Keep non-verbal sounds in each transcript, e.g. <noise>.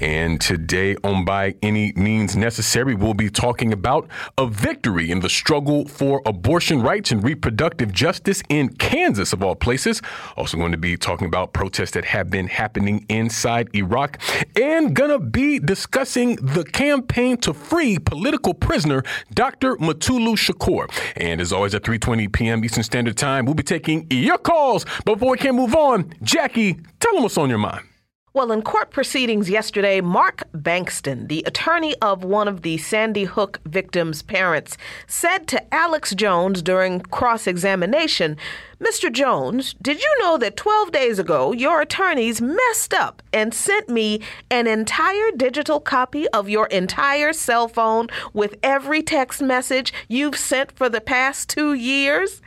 And today, on By Any Means Necessary, we'll be talking about a victory in the struggle for abortion rights and reproductive justice in Kansas, of all places. Also, going to be talking about protests that have been happening inside Iraq, and gonna be discussing the campaign to free political prisoner Dr. Mutulu Shakur. And as always, at 3:20 p.m. Eastern Standard Time, we'll be taking your calls. Before we can move on, Jacquie, tell them what's on your mind. Well, in court proceedings yesterday, Mark Bankston, the attorney of one of the Sandy Hook victims' parents, said to Alex Jones during cross examination, Mr. Jones, did you know that 12 days ago your attorneys messed up and sent me an entire digital copy of your entire cell phone with every text message you've sent for the past two years?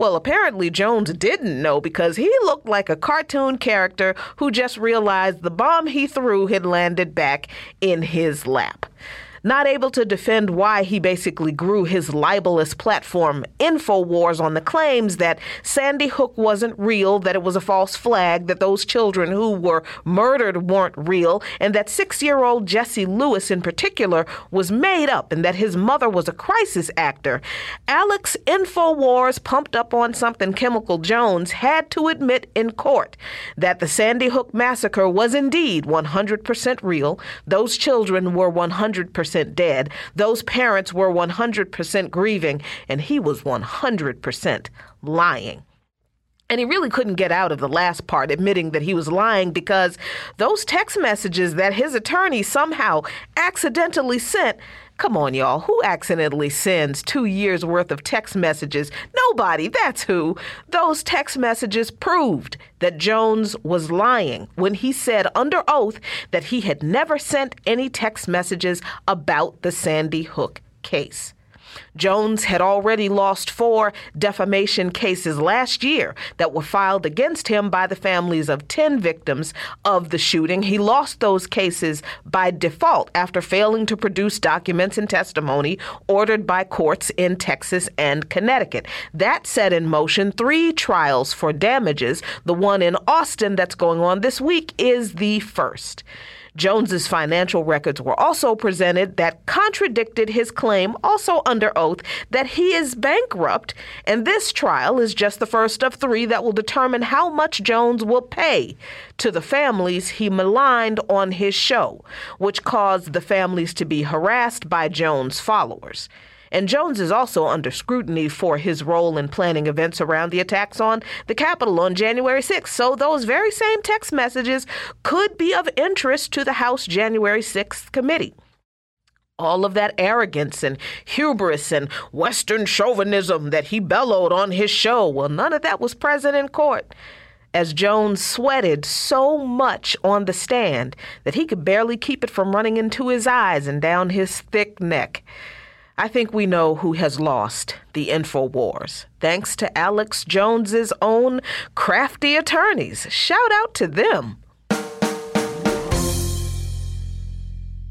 Well, apparently Jones didn't know because he looked like a cartoon character who just realized the bomb he threw had landed back in his lap not able to defend why he basically grew his libelous platform, InfoWars, on the claims that Sandy Hook wasn't real, that it was a false flag, that those children who were murdered weren't real, and that six year old Jesse Lewis in particular was made up, and that his mother was a crisis actor. Alex InfoWars, pumped up on something Chemical Jones, had to admit in court that the Sandy Hook massacre was indeed 100% real. Those children were 100% 100% dead. Those parents were 100% grieving, and he was 100% lying. And he really couldn't get out of the last part, admitting that he was lying because those text messages that his attorney somehow accidentally sent Come on, y'all. Who accidentally sends two years worth of text messages? Nobody. That's who. Those text messages proved that Jones was lying when he said under oath that he had never sent any text messages about the Sandy Hook case. Jones had already lost four defamation cases last year that were filed against him by the families of 10 victims of the shooting. He lost those cases by default after failing to produce documents and testimony ordered by courts in Texas and Connecticut. That set in motion three trials for damages. The one in Austin that's going on this week is the first. Jones's financial records were also presented that contradicted his claim, also under oath, that he is bankrupt, and this trial is just the first of three that will determine how much Jones will pay to the families he maligned on his show, which caused the families to be harassed by Jones' followers. And Jones is also under scrutiny for his role in planning events around the attacks on the Capitol on January 6th. So those very same text messages could be of interest to the House January 6th committee all of that arrogance and hubris and Western chauvinism that he bellowed on his show. Well, none of that was present in court. As Jones sweated so much on the stand that he could barely keep it from running into his eyes and down his thick neck. I think we know who has lost the InfoWars. Thanks to Alex Jones's own crafty attorneys. Shout out to them.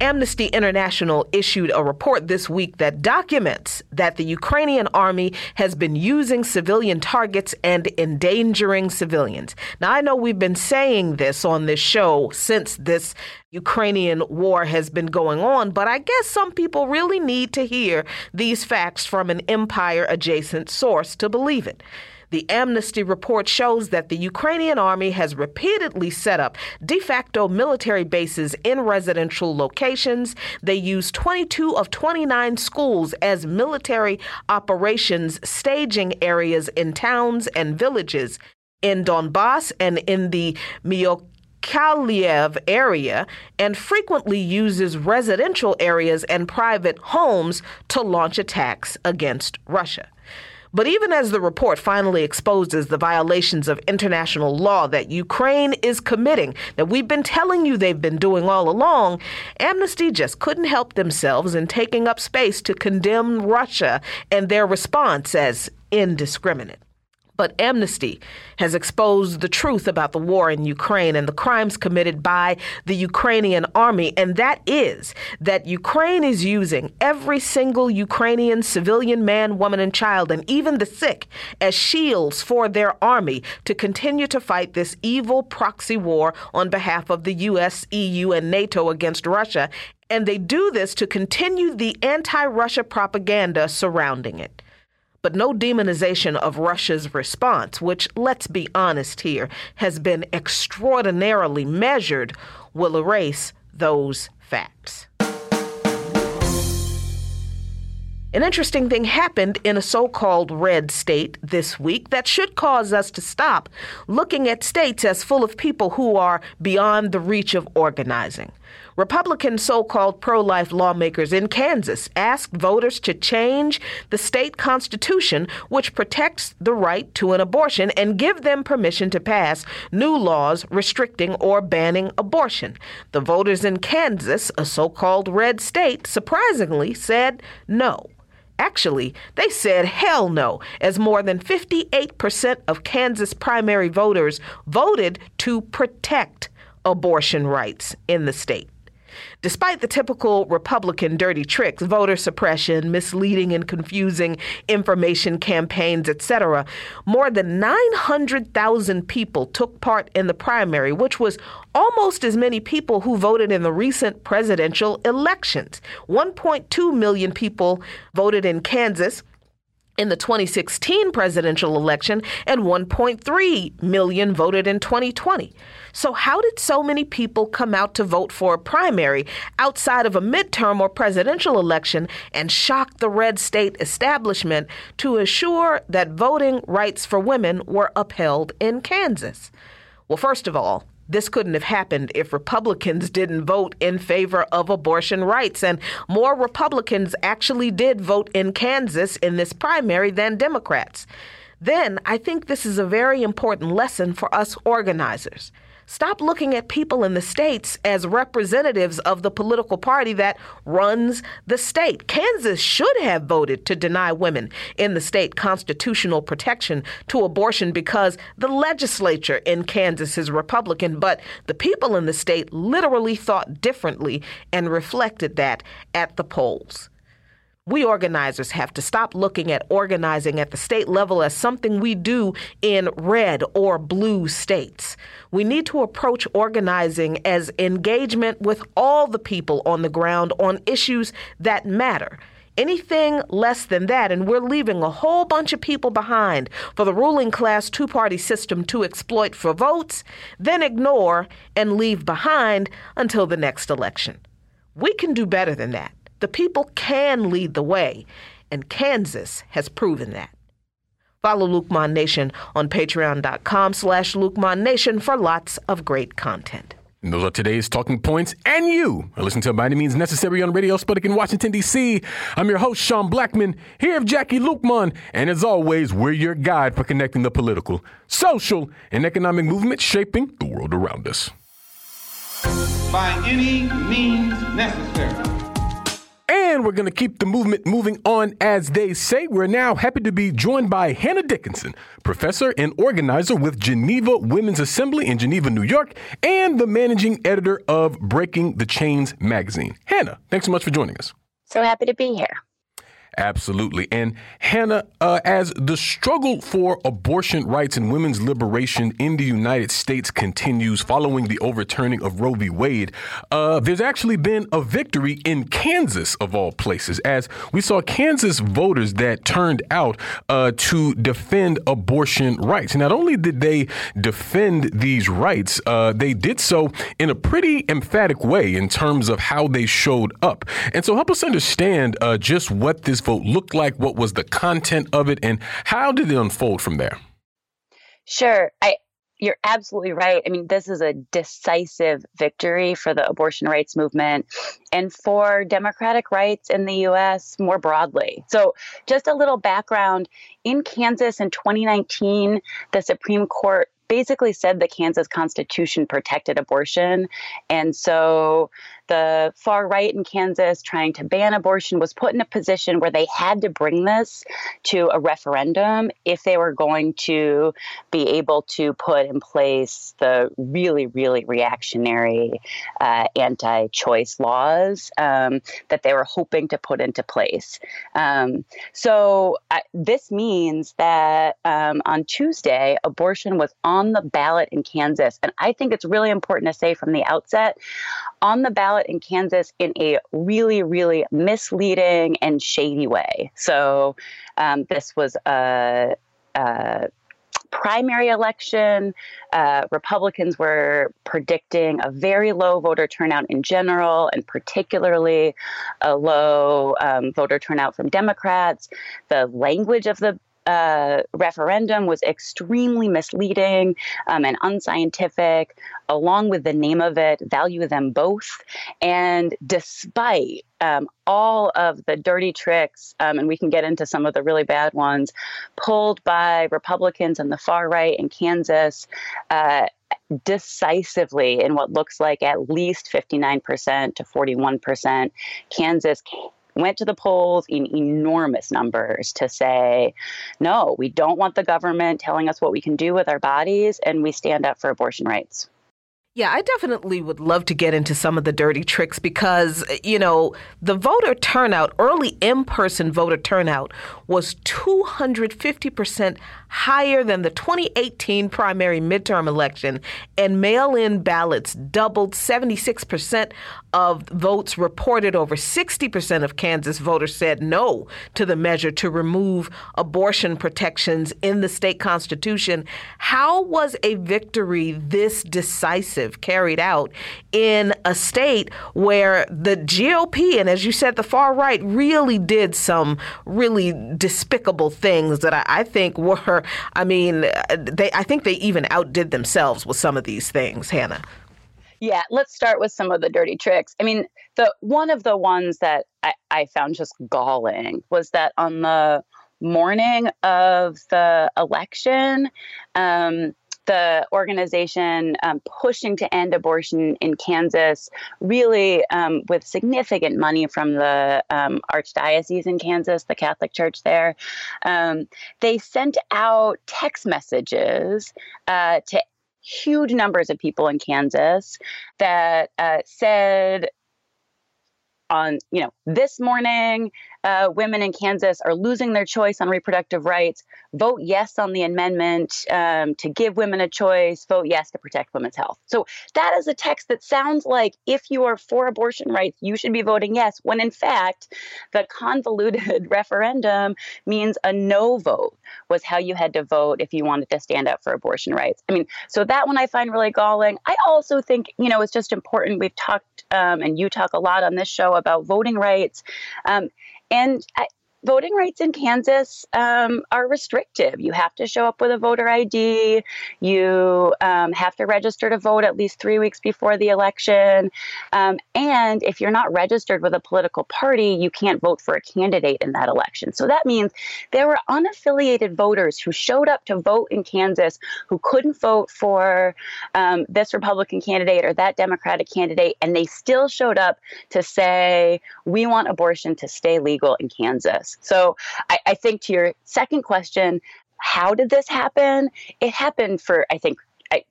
Amnesty International issued a report this week that documents that the Ukrainian army has been using civilian targets and endangering civilians. Now, I know we've been saying this on this show since this Ukrainian war has been going on, but I guess some people really need to hear these facts from an empire adjacent source to believe it. The Amnesty report shows that the Ukrainian army has repeatedly set up de facto military bases in residential locations. They use 22 of 29 schools as military operations staging areas in towns and villages in Donbass and in the Mykolaiv area and frequently uses residential areas and private homes to launch attacks against Russia. But even as the report finally exposes the violations of international law that Ukraine is committing, that we've been telling you they've been doing all along, Amnesty just couldn't help themselves in taking up space to condemn Russia and their response as indiscriminate. But Amnesty has exposed the truth about the war in Ukraine and the crimes committed by the Ukrainian army, and that is that Ukraine is using every single Ukrainian civilian man, woman, and child, and even the sick, as shields for their army to continue to fight this evil proxy war on behalf of the U.S., EU, and NATO against Russia. And they do this to continue the anti Russia propaganda surrounding it but no demonization of Russia's response, which, let's be honest here, has been extraordinarily measured, will erase those facts. An interesting thing happened in a so called red state this week that should cause us to stop looking at states as full of people who are beyond the reach of organizing. Republican so called pro life lawmakers in Kansas asked voters to change the state constitution, which protects the right to an abortion, and give them permission to pass new laws restricting or banning abortion. The voters in Kansas, a so called red state, surprisingly said no. Actually, they said hell no, as more than 58% of Kansas primary voters voted to protect abortion rights in the state. Despite the typical Republican dirty tricks, voter suppression, misleading and confusing information campaigns, etc., more than 900,000 people took part in the primary, which was almost as many people who voted in the recent presidential elections. 1.2 million people voted in Kansas in the 2016 presidential election and 1.3 million voted in 2020. So, how did so many people come out to vote for a primary outside of a midterm or presidential election and shock the red state establishment to assure that voting rights for women were upheld in Kansas? Well, first of all, this couldn't have happened if Republicans didn't vote in favor of abortion rights. And more Republicans actually did vote in Kansas in this primary than Democrats. Then I think this is a very important lesson for us organizers. Stop looking at people in the states as representatives of the political party that runs the state. Kansas should have voted to deny women in the state constitutional protection to abortion because the legislature in Kansas is Republican, but the people in the state literally thought differently and reflected that at the polls. We organizers have to stop looking at organizing at the state level as something we do in red or blue states. We need to approach organizing as engagement with all the people on the ground on issues that matter. Anything less than that, and we're leaving a whole bunch of people behind for the ruling class two party system to exploit for votes, then ignore and leave behind until the next election. We can do better than that. The people can lead the way, and Kansas has proven that. Follow Luqman Nation on patreon.com slash Luqman Nation for lots of great content. And those are today's talking points, and you are listening to By Any Means Necessary on Radio Sputnik in Washington, D.C. I'm your host, Sean Blackmon, here with Jacquie Luqman, and as always, we're your guide for connecting the political, social, and economic movements shaping the world around us. By any means necessary. And we're going to keep the movement moving on, as they say. We're now happy to be joined by Hannah Dickinson, professor and organizer with Geneva Women's Assembly in Geneva, New York, and the managing editor of Breaking the Chains magazine. Hannah, thanks so much for joining us. So happy to be here. Absolutely. And Hannah, uh, as the struggle for abortion rights and women's liberation in the United States continues following the overturning of Roe v. Wade, uh, there's actually been a victory in Kansas, of all places, as we saw Kansas voters that turned out uh, to defend abortion rights. Not only did they defend these rights, uh, they did so in a pretty emphatic way in terms of how they showed up. And so help us understand uh, just what this vote looked like? What was the content of it? And how did it unfold from there? Sure. I, you're absolutely right. I mean, this is a decisive victory for the abortion rights movement and for democratic rights in the US more broadly. So, just a little background in Kansas in 2019, the Supreme Court basically said the Kansas Constitution protected abortion. And so the far right in Kansas trying to ban abortion was put in a position where they had to bring this to a referendum if they were going to be able to put in place the really, really reactionary uh, anti choice laws um, that they were hoping to put into place. Um, so uh, this means that um, on Tuesday, abortion was on the ballot in Kansas. And I think it's really important to say from the outset on the ballot in Kansas in a really, really misleading and shady way. So um, this was a, a primary election. Uh, Republicans were predicting a very low voter turnout in general, and particularly a low um, voter turnout from Democrats. The language of the uh, referendum was extremely misleading um, and unscientific, along with the name of it, value them both. And despite um, all of the dirty tricks, um, and we can get into some of the really bad ones, pulled by Republicans and the far right in Kansas. Uh, decisively in what looks like at least 59% to 41%. Kansas went to the polls in enormous numbers to say, no, we don't want the government telling us what we can do with our bodies, and we stand up for abortion rights. Yeah, I definitely would love to get into some of the dirty tricks because, you know, the voter turnout, early in person voter turnout, was 250% higher than the 2018 primary midterm election, and mail in ballots doubled 76% of votes reported. Over 60% of Kansas voters said no to the measure to remove abortion protections in the state constitution. How was a victory this decisive carried out in a state where the GOP and, as you said, the far right really did some really despicable things that I, I think were I mean, they I think they even outdid themselves with some of these things, Hannah. Yeah, let's start with some of the dirty tricks. I mean, the one of the ones that I, I found just galling was that on the morning of the election, um, the organization um, pushing to end abortion in Kansas, really um, with significant money from the um, Archdiocese in Kansas, the Catholic Church there. Um, they sent out text messages uh, to huge numbers of people in Kansas that uh, said, on you know this morning uh, women in kansas are losing their choice on reproductive rights. Vote yes on the amendment um, to give women a choice. Vote yes to protect women's health. So that is a text that sounds like if you are for abortion rights you should be voting yes when in fact the convoluted <laughs> referendum means a no vote was how you had to vote if you wanted to stand up for abortion rights. I mean so that one i find really galling. I also think you know it's just important. We've talked um, and you talk a lot on this show about voting rights. Um, and I, voting rights in Kansas um, are restrictive. You have to show up with a voter ID. You um, have to register to vote at least three weeks before the election. Um, and if you're not registered with a political party, you can't vote for a candidate in that election. So that means there were unaffiliated voters who showed up to vote in Kansas who couldn't vote for um, this Republican candidate or that Democratic candidate, and they still showed up to say, we want abortion to stay legal in Kansas. So I, I think to your second question, how did this happen? It happened for, I think,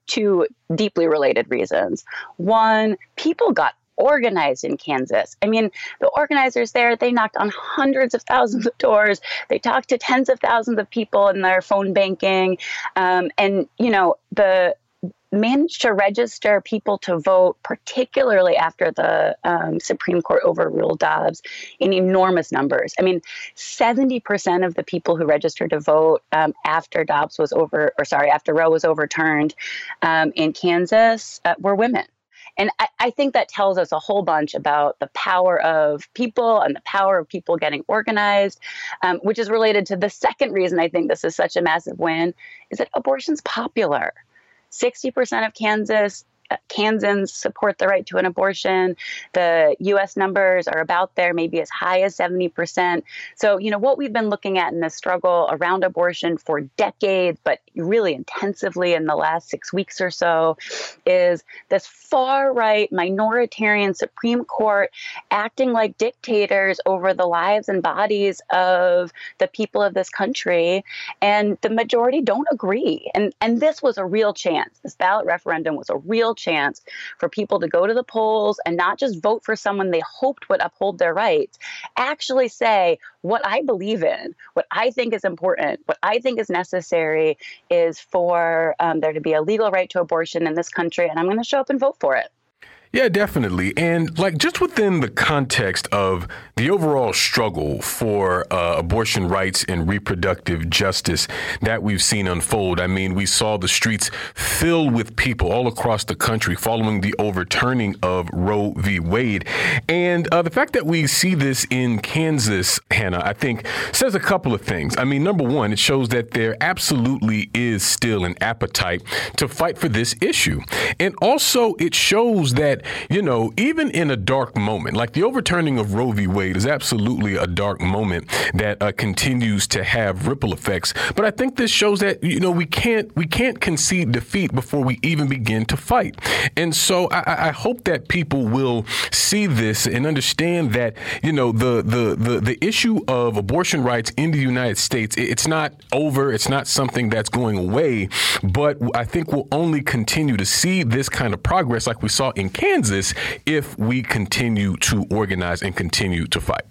two deeply related reasons. One, people got organized in Kansas. I mean, the organizers there, they knocked on hundreds of thousands of doors. They talked to tens of thousands of people in their phone banking. Um, and, you know, the managed to register people to vote, particularly after the um, Supreme Court overruled Dobbs, in enormous numbers. I mean, 70% of the people who registered to vote um, after Dobbs was over, or sorry, after Roe was overturned um, in Kansas uh, were women. And I, I, think that tells us a whole bunch about the power of people and the power of people getting organized, um, which is related to the second reason I think this is such a massive win is that abortion's popular. 60% of Kansas Kansans support the right to an abortion. The US numbers are about there, maybe as high as 70%. So, you know, what we've been looking at in this struggle around abortion for decades, but really intensively in the last six weeks or so, is this far right minoritarian Supreme Court acting like dictators over the lives and bodies of the people of this country. And the majority don't agree. And, and this was a real chance. This ballot referendum was a real chance for people to go to the polls and not just vote for someone they hoped would uphold their rights, actually say, what I believe in, what I think is important, what I think is necessary is for um, there to be a legal right to abortion in this country, and I'm going to show up and vote for it. Yeah, definitely. And like just within the context of the overall struggle for uh, abortion rights and reproductive justice that we've seen unfold, I mean, we saw the streets filled with people all across the country following the overturning of Roe v. Wade. And uh, the fact that we see this in Kansas, Hannah, I think says a couple of things. I mean, number one, it shows that there absolutely is still an appetite to fight for this issue. And also, it shows that that, you know, even in a dark moment, like the overturning of Roe v. Wade is absolutely a dark moment that uh, continues to have ripple effects. But I think this shows that, you know, we can't we can't concede defeat before we even begin to fight. And so I, I hope that people will see this and understand that, you know, the, the, the, the issue of abortion rights in the United States, it's not over. It's not something that's going away. But I think we'll only continue to see this kind of progress like we saw in Canada Kansas if we continue to organize and continue to fight.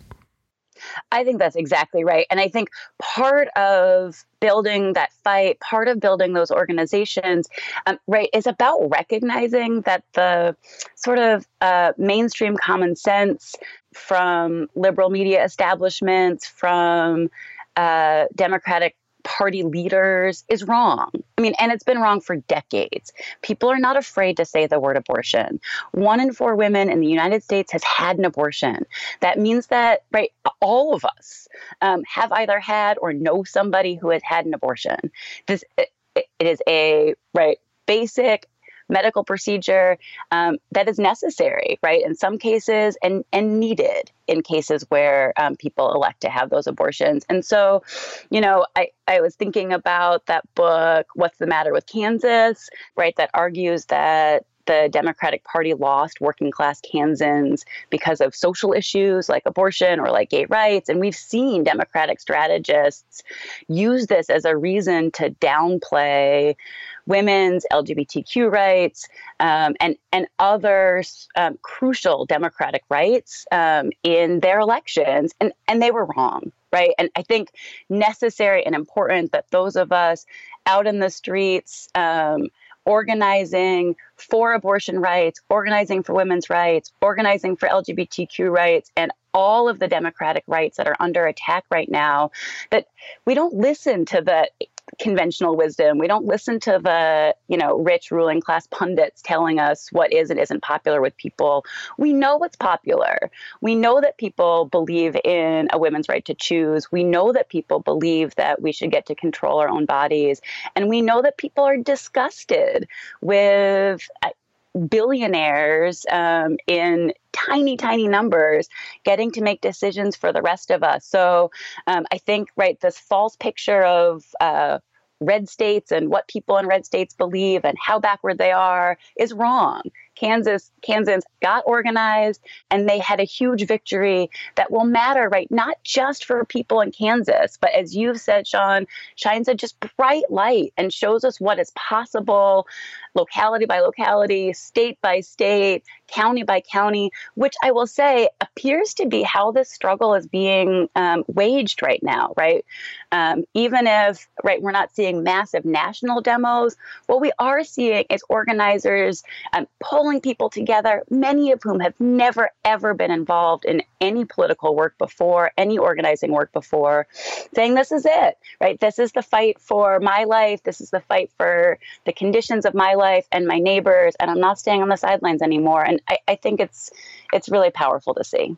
I think that's exactly right. And I think part of building that fight, part of building those organizations, um, right, is about recognizing that the sort of uh, mainstream common sense from liberal media establishments, from uh, Democratic party leaders is wrong. I mean, and it's been wrong for decades. People are not afraid to say the word abortion. One in four women in the United States has had an abortion. That means that, right, all of us um, have either had or know somebody who has had an abortion. This it, it is a right basic medical procedure um, that is necessary, right, in some cases and, and needed in cases where um, people elect to have those abortions. And so, you know, I, I was thinking about that book, What's the Matter with Kansas, right, that argues that the Democratic Party lost working class Kansans because of social issues like abortion or like gay rights. And we've seen Democratic strategists use this as a reason to downplay women's LGBTQ rights um, and and other um, crucial democratic rights um, in their elections, and and they were wrong, right? And I think necessary and important that those of us out in the streets um, organizing for abortion rights, organizing for women's rights, organizing for LGBTQ rights, and all of the democratic rights that are under attack right now, that we don't listen to the conventional wisdom. We don't listen to the, you know, rich ruling class pundits telling us what is and isn't popular with people. We know what's popular. We know that people believe in a women's right to choose. We know that people believe that we should get to control our own bodies. And we know that people are disgusted with uh, billionaires um, in tiny, tiny numbers getting to make decisions for the rest of us. So um, I think, right, this false picture of uh, red states and what people in red states believe and how backward they are is wrong. Kansas, Kansans got organized and they had a huge victory that will matter, right? Not just for people in Kansas, but as you've said, Sean, shines a just bright light and shows us what is possible locality by locality, state by state, county by county, which I will say appears to be how this struggle is being um, waged right now, right? Um, even if, right, we're not seeing massive national demos, what we are seeing is organizers um, pulling people together, many of whom have never, ever been involved in any political work before, any organizing work before, saying, this is it, right? This is the fight for my life. This is the fight for the conditions of my life and my neighbors, and I'm not staying on the sidelines anymore. And I, I think it's it's really powerful to see.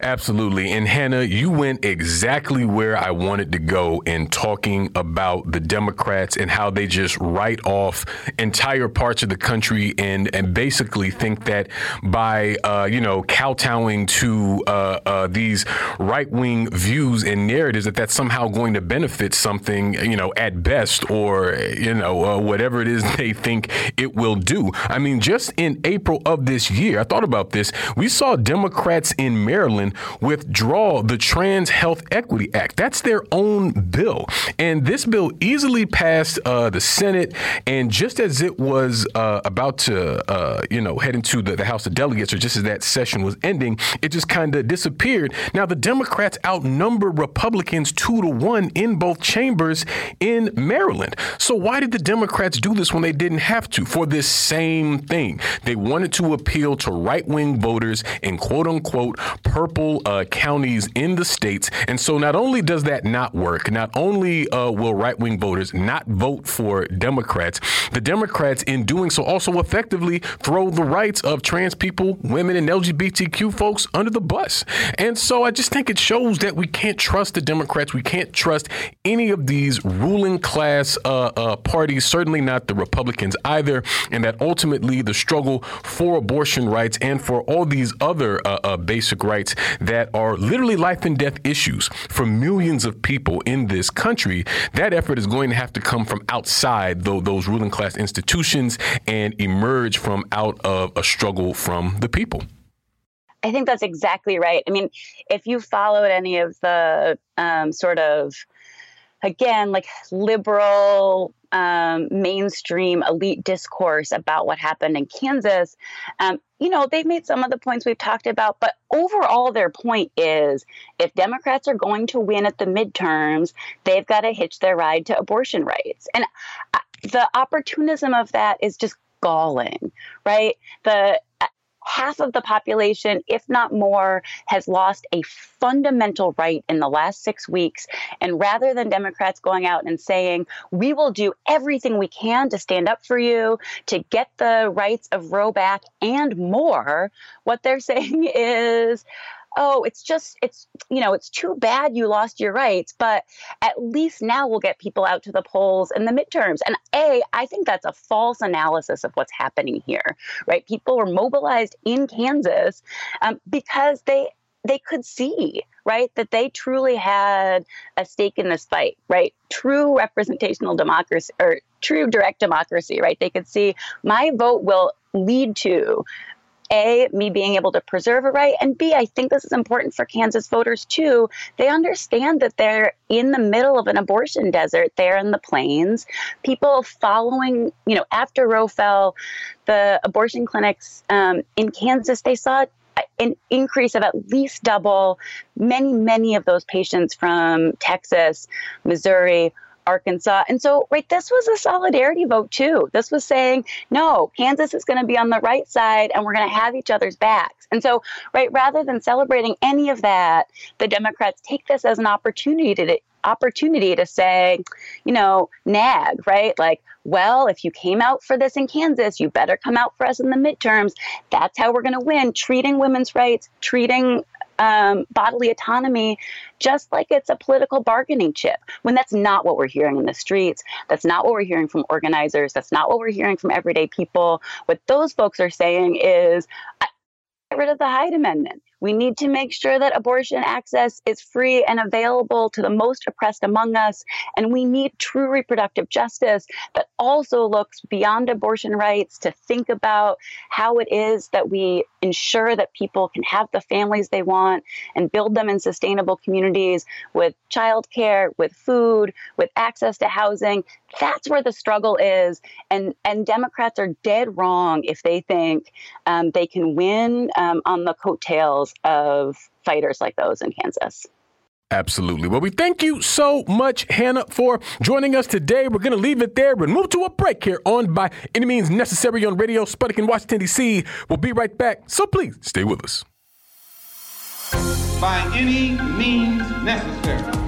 Absolutely. And Hannah, you went exactly where I wanted to go in talking about the Democrats and how they just write off entire parts of the country and, and basically think that by, uh, you know, kowtowing to uh, uh, these right wing views and narratives, that that's somehow going to benefit something, you know, at best or, you know, uh, whatever it is <laughs> they think it will do. I mean, just in April of this year, I thought about this. We saw Democrats in Maryland withdraw the Trans Health Equity Act. That's their own bill. And this bill easily passed uh, the Senate. And just as it was uh, about to, uh, you know, head into the, the House of Delegates, or just as that session was ending, it just kind of disappeared. Now, the Democrats outnumber Republicans two to one in both chambers in Maryland. So, why did the Democrats do this when they didn't have to? For this same thing. They wanted to appeal to right wing voters in quote unquote purple uh, counties in the states. And so not only does that not work, not only uh, will right wing voters not vote for Democrats, the Democrats, in doing so, also effectively throw the rights of trans people, women, and LGBTQ folks under the bus. And so I just think it shows that we can't trust the Democrats. We can't trust any of these ruling class uh, uh parties, certainly not the Republicans either, and that ultimately the struggle for abortion rights and for all these other uh, uh, basic rights that are literally life and death issues for millions of people in this country, that effort is going to have to come from outside those ruling class institutions and emerge from out of a struggle from the people. I think that's exactly right. I mean, if you followed any of the um, sort of again, like liberal, um, mainstream elite discourse about what happened in Kansas, um, you know, they've made some of the points we've talked about, but overall, their point is if Democrats are going to win at the midterms, they've got to hitch their ride to abortion rights. And uh, the opportunism of that is just galling, right? The half of the population, if not more, has lost a fundamental right in the last six weeks. And rather than Democrats going out and saying, we will do everything we can to stand up for you, to get the rights of Roe back and more, what they're <laughs> saying is, oh, it's just, it's, you know, it's too bad you lost your rights, but at least now we'll get people out to the polls in the midterms. And A, I think that's a false analysis of what's happening here, right? People were mobilized in Kansas um, because they, they could see right that they truly had a stake in this fight right true representational democracy or true direct democracy right they could see my vote will lead to a, me being able to preserve a right, and B, I think this is important for Kansas voters too. They understand that they're in the middle of an abortion desert there in the plains. People following, you know, after Roe fell, the abortion clinics um, in Kansas, they saw an increase of at least double. Many, many of those patients from Texas, Missouri, Arkansas. And so, right, this was a solidarity vote too. This was saying, no, Kansas is going to be on the right side and we're going to have each other's backs. And so, right, rather than celebrating any of that, the Democrats take this as an opportunity to opportunity to say, you know, nag, right? Like, well, if you came out for this in Kansas, you better come out for us in the midterms. That's how we're going to win. Treating women's rights, treating um, bodily autonomy just like it's a political bargaining chip when that's not what we're hearing in the streets. That's not what we're hearing from organizers. That's not what we're hearing from everyday people. What those folks are saying is, get rid of the Hyde Amendment. We need to make sure that abortion access is free and available to the most oppressed among us. And we need true reproductive justice that also looks beyond abortion rights to think about how it is that we ensure that people can have the families they want and build them in sustainable communities with childcare, with food, with access to housing. That's where the struggle is. And, and Democrats are dead wrong if they think um, they can win um, on the coattails of fighters like those in Kansas. Absolutely. Well, we thank you so much, Hannah, for joining us today. We're going to leave it there and move to a break here on By Any Means Necessary on Radio Sputnik in Washington, D.C. We'll be right back, so please stay with us. By any means necessary.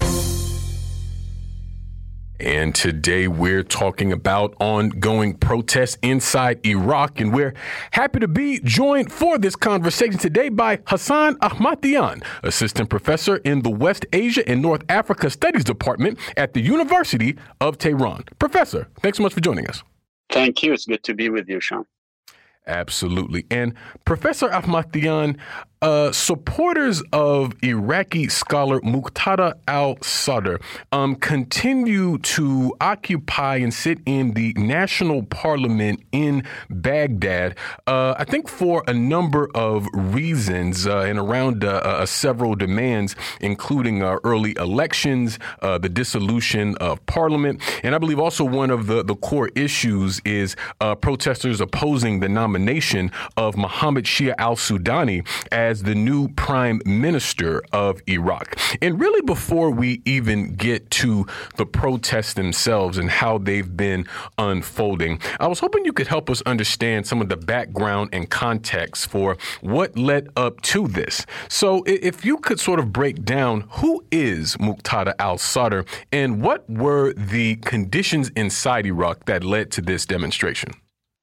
And today we're talking about ongoing protests inside Iraq. And we're happy to be joined for this conversation today by Hassan Ahmadian, assistant professor in the West Asia and North Africa Studies Department at the University of Tehran. Professor, thanks so much for joining us. Thank you. It's good to be with you, Sean. Absolutely. And Professor Ahmadian, uh, supporters of Iraqi scholar Muqtada al Sadr um, continue to occupy and sit in the national parliament in Baghdad, uh, I think for a number of reasons uh, and around uh, uh, several demands, including uh, early elections, the dissolution of parliament, and I believe also one of the, the core issues is protesters opposing the nomination of Mohammed Shia al Sudani as as the new prime minister of Iraq. And really, before we even get to the protests themselves and how they've been unfolding, I was hoping you could help us understand some of the background and context for what led up to this. So, if you could sort of break down who is Muqtada al Sadr and what were the conditions inside Iraq that led to this demonstration?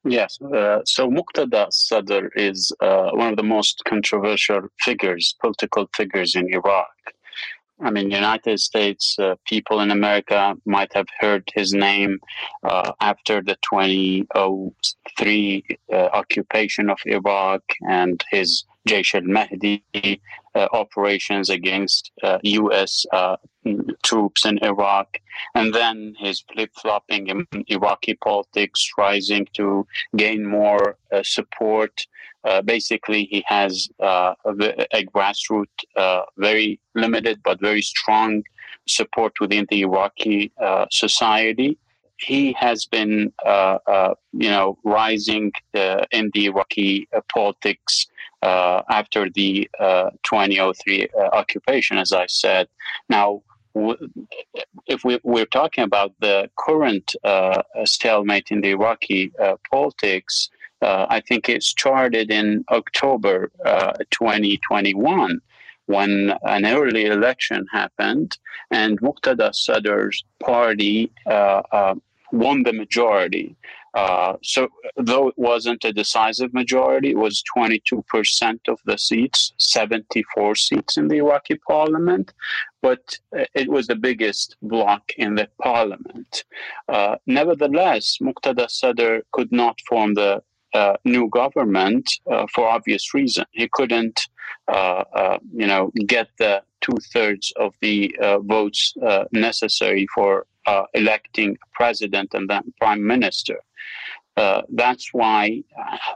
Yes. Uh, so Muqtada Sadr is uh, one of the most controversial figures, political figures in Iraq. I mean, United States uh, people in America might have heard his name uh, after the 2003 uh, occupation of Iraq and his Jaish al-Mahdi uh, operations against U.S. Uh, uh, troops in Iraq, and then his flip-flopping in Iraqi politics, rising to gain more support. basically, he has a, a grassroots, very limited but very strong support within the Iraqi society he has been, uh, uh, you know, rising uh, in the Iraqi politics uh, after the uh, 2003 uh, occupation, as I said. Now, if we, we're talking about the current stalemate in the Iraqi politics, I think it started in October 2021 when an early election happened and Muqtada Sadr's party uh, uh, won the majority. Uh, so, though it wasn't a decisive majority, it was 22% of the seats, 74 seats in the Iraqi parliament, but it was the biggest bloc in the parliament. Uh, nevertheless, Muqtada Sadr could not form the uh, new government uh, for obvious reason. He couldn't, uh, uh you know, get the two thirds of the uh, votes uh, necessary for electing a president and then prime minister. That's why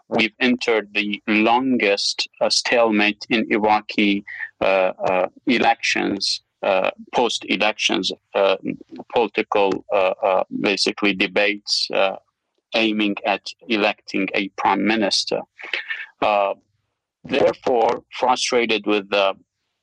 we've entered the longest stalemate in Iraqi elections uh, post elections uh, political uh, basically debates aiming at electing a prime minister. Uh, therefore, frustrated with the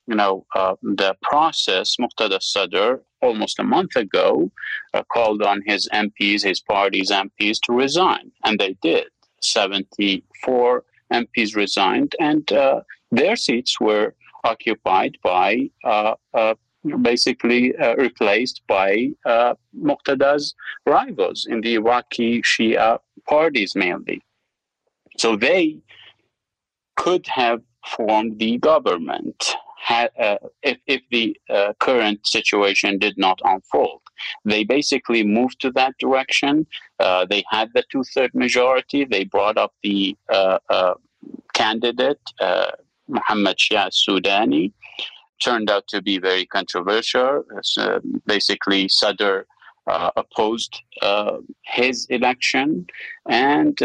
you know uh, the process, Muqtada Sadr almost a month ago uh, called on his MPs, his party's MPs, to resign, and they did. Seventy-four MPs resigned, and uh, their seats were occupied by uh, uh, basically uh, replaced by Muqtada's rivals in the Iraqi Shia parties mainly. So they could have formed the government uh, if, if the uh, current situation did not unfold. They basically moved to that direction. Uh, they had the two third majority. They brought up the uh, uh, candidate, uh, Muhammad Shia Sudani, turned out to be very controversial. Basically, Sadr opposed his election, and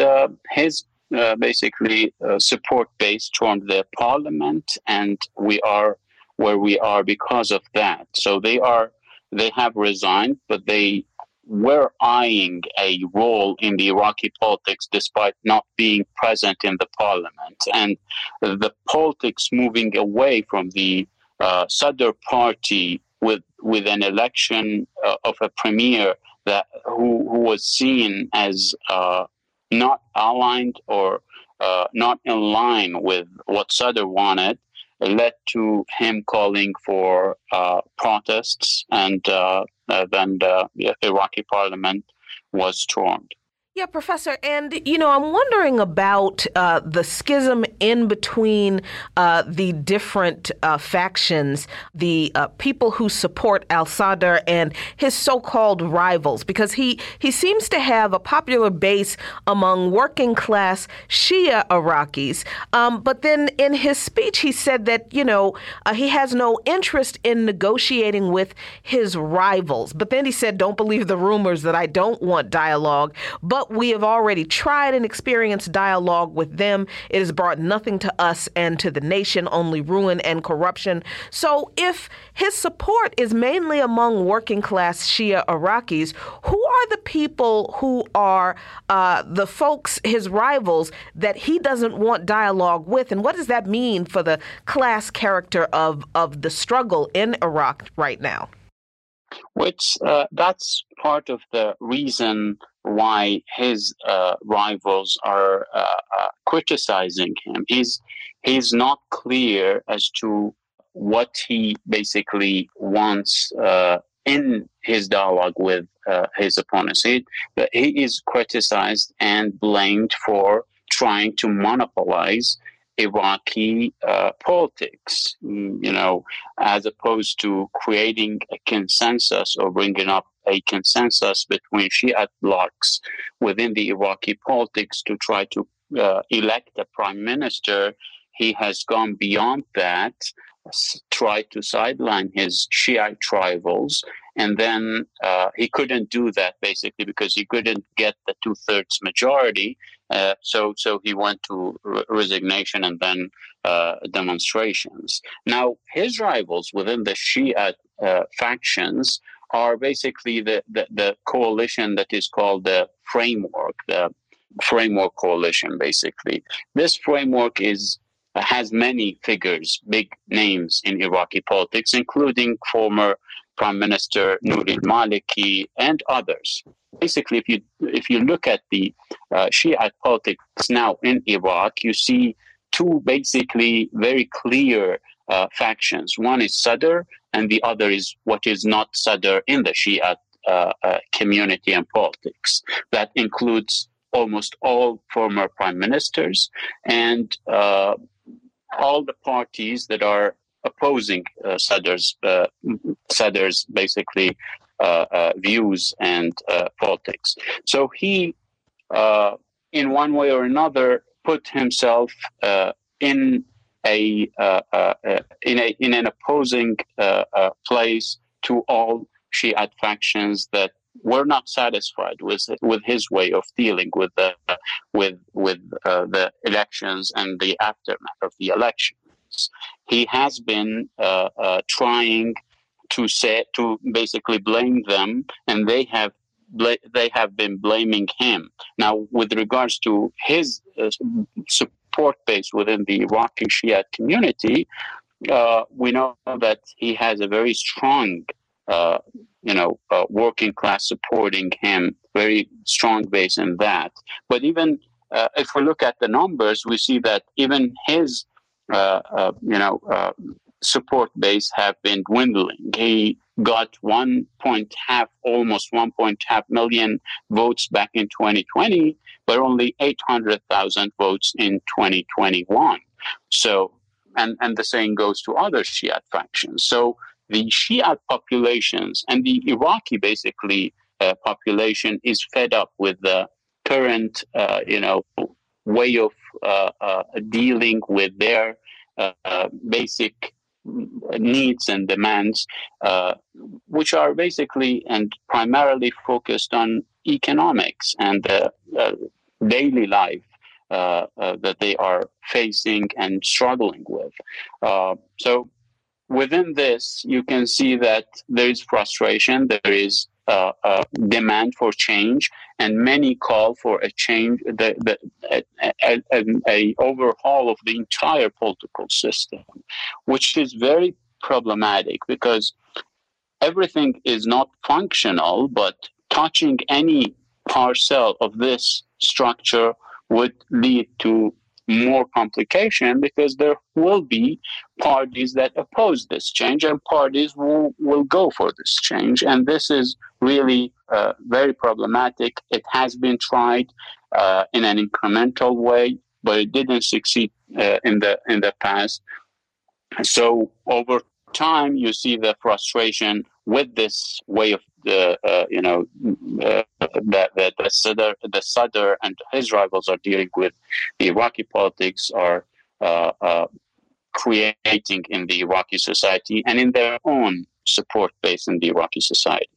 his uh, basically uh, support base stormed the parliament, and we are where we are because of that. So they are they have resigned, but they were eyeing a role in the Iraqi politics despite not being present in the parliament. And the politics moving away from the uh, Sadr party with with an election uh, of a premier that who, who was seen as uh, not aligned or uh, not in line with what Sadr wanted, led to him calling for uh, protests, and uh, uh, then the Iraqi parliament was stormed. Yeah, Professor. And, you know, I'm wondering about uh, the schism in between uh, the different uh, factions, the uh, people who support al Sadr and his so called rivals, because he, he seems to have a popular base among working class Shia Iraqis. Um, but then in his speech, he said that, you know, uh, he has no interest in negotiating with his rivals. But then he said, don't believe the rumors that I don't want dialogue. But but we have already tried and experienced dialogue with them. It has brought nothing to us and to the nation, only ruin and corruption. So if his support is mainly among working class Shia Iraqis, who are the people who are uh, the folks, his rivals, that he doesn't want dialogue with? And what does that mean for the class character of, of the struggle in Iraq right now? Which uh, that's part of the reason why his uh, rivals are uh, uh, criticizing him. He's he's not clear as to what he basically wants uh, in his dialogue with uh, his opponents. He, he is criticized and blamed for trying to monopolize Iraqi uh, politics, you know, as opposed to creating a consensus or bringing up a consensus between Shiite blocs within the Iraqi politics to try to uh, elect a prime minister. He has gone beyond that, tried to sideline his Shiite rivals, and then uh, he couldn't do that basically because he couldn't get the two thirds majority. Uh, so, so he went to re- resignation and then uh, demonstrations. Now, his rivals within the Shiite uh, factions are basically the, the, the coalition that is called the framework, the framework coalition, basically. This framework is has many figures, big names in Iraqi politics, including former Prime Minister Nouri Maliki and others. Basically, if you if you look at the uh, Shiite politics now in Iraq, you see two basically very clear uh, factions. One is Sadr, and the other is what is not Sadr in the Shia uh, uh, community and politics. That includes almost all former prime ministers and uh, all the parties that are opposing uh, Sadr's, uh, Sadr's basically uh, views and politics. So he, in one way or another, put himself in a, uh, uh, uh, in, a in an opposing uh, uh, place to all Shiite factions that were not satisfied with with his way of dealing with the with with the elections and the aftermath of the elections. He has been trying to say to basically blame them, and they have they have been blaming him. Now, with regards to his uh, support base within the Iraqi Shia community, uh, we know that he has a very strong, uh, you know, uh, working class supporting him, very strong base in that. But even uh, if we look at the numbers, we see that even his, uh, uh, you know, support base have been dwindling. He got one point half, almost one point half million votes back in 2020, but only 800,000 votes in 2021. So, and, and the same goes to other Shiite factions. So the Shiite populations and the Iraqi basically uh, population is fed up with the current, uh, you know, way of uh, uh dealing with their uh, uh, basic needs and demands, uh, which are basically and primarily focused on economics and the uh, daily life uh, uh, that they are facing and struggling with. So, within this, you can see that there is frustration, there is uh, uh, demand for change, and many call for a change, the, the, a, a, a, overhaul of the entire political system, which is very problematic because everything is not functional, but touching any parcel of this structure would lead to more complication because there will be parties that oppose this change and parties will, will go for this change. And this is really uh, very problematic. It has been tried uh, in an incremental way, but it didn't succeed uh, in the in the past. So over time, you see the frustration with this way of the uh, you know uh, that the, the Sadr the Sadr and his rivals are dealing with the Iraqi politics are uh, uh, creating in the Iraqi society and in their own support base in the Iraqi society.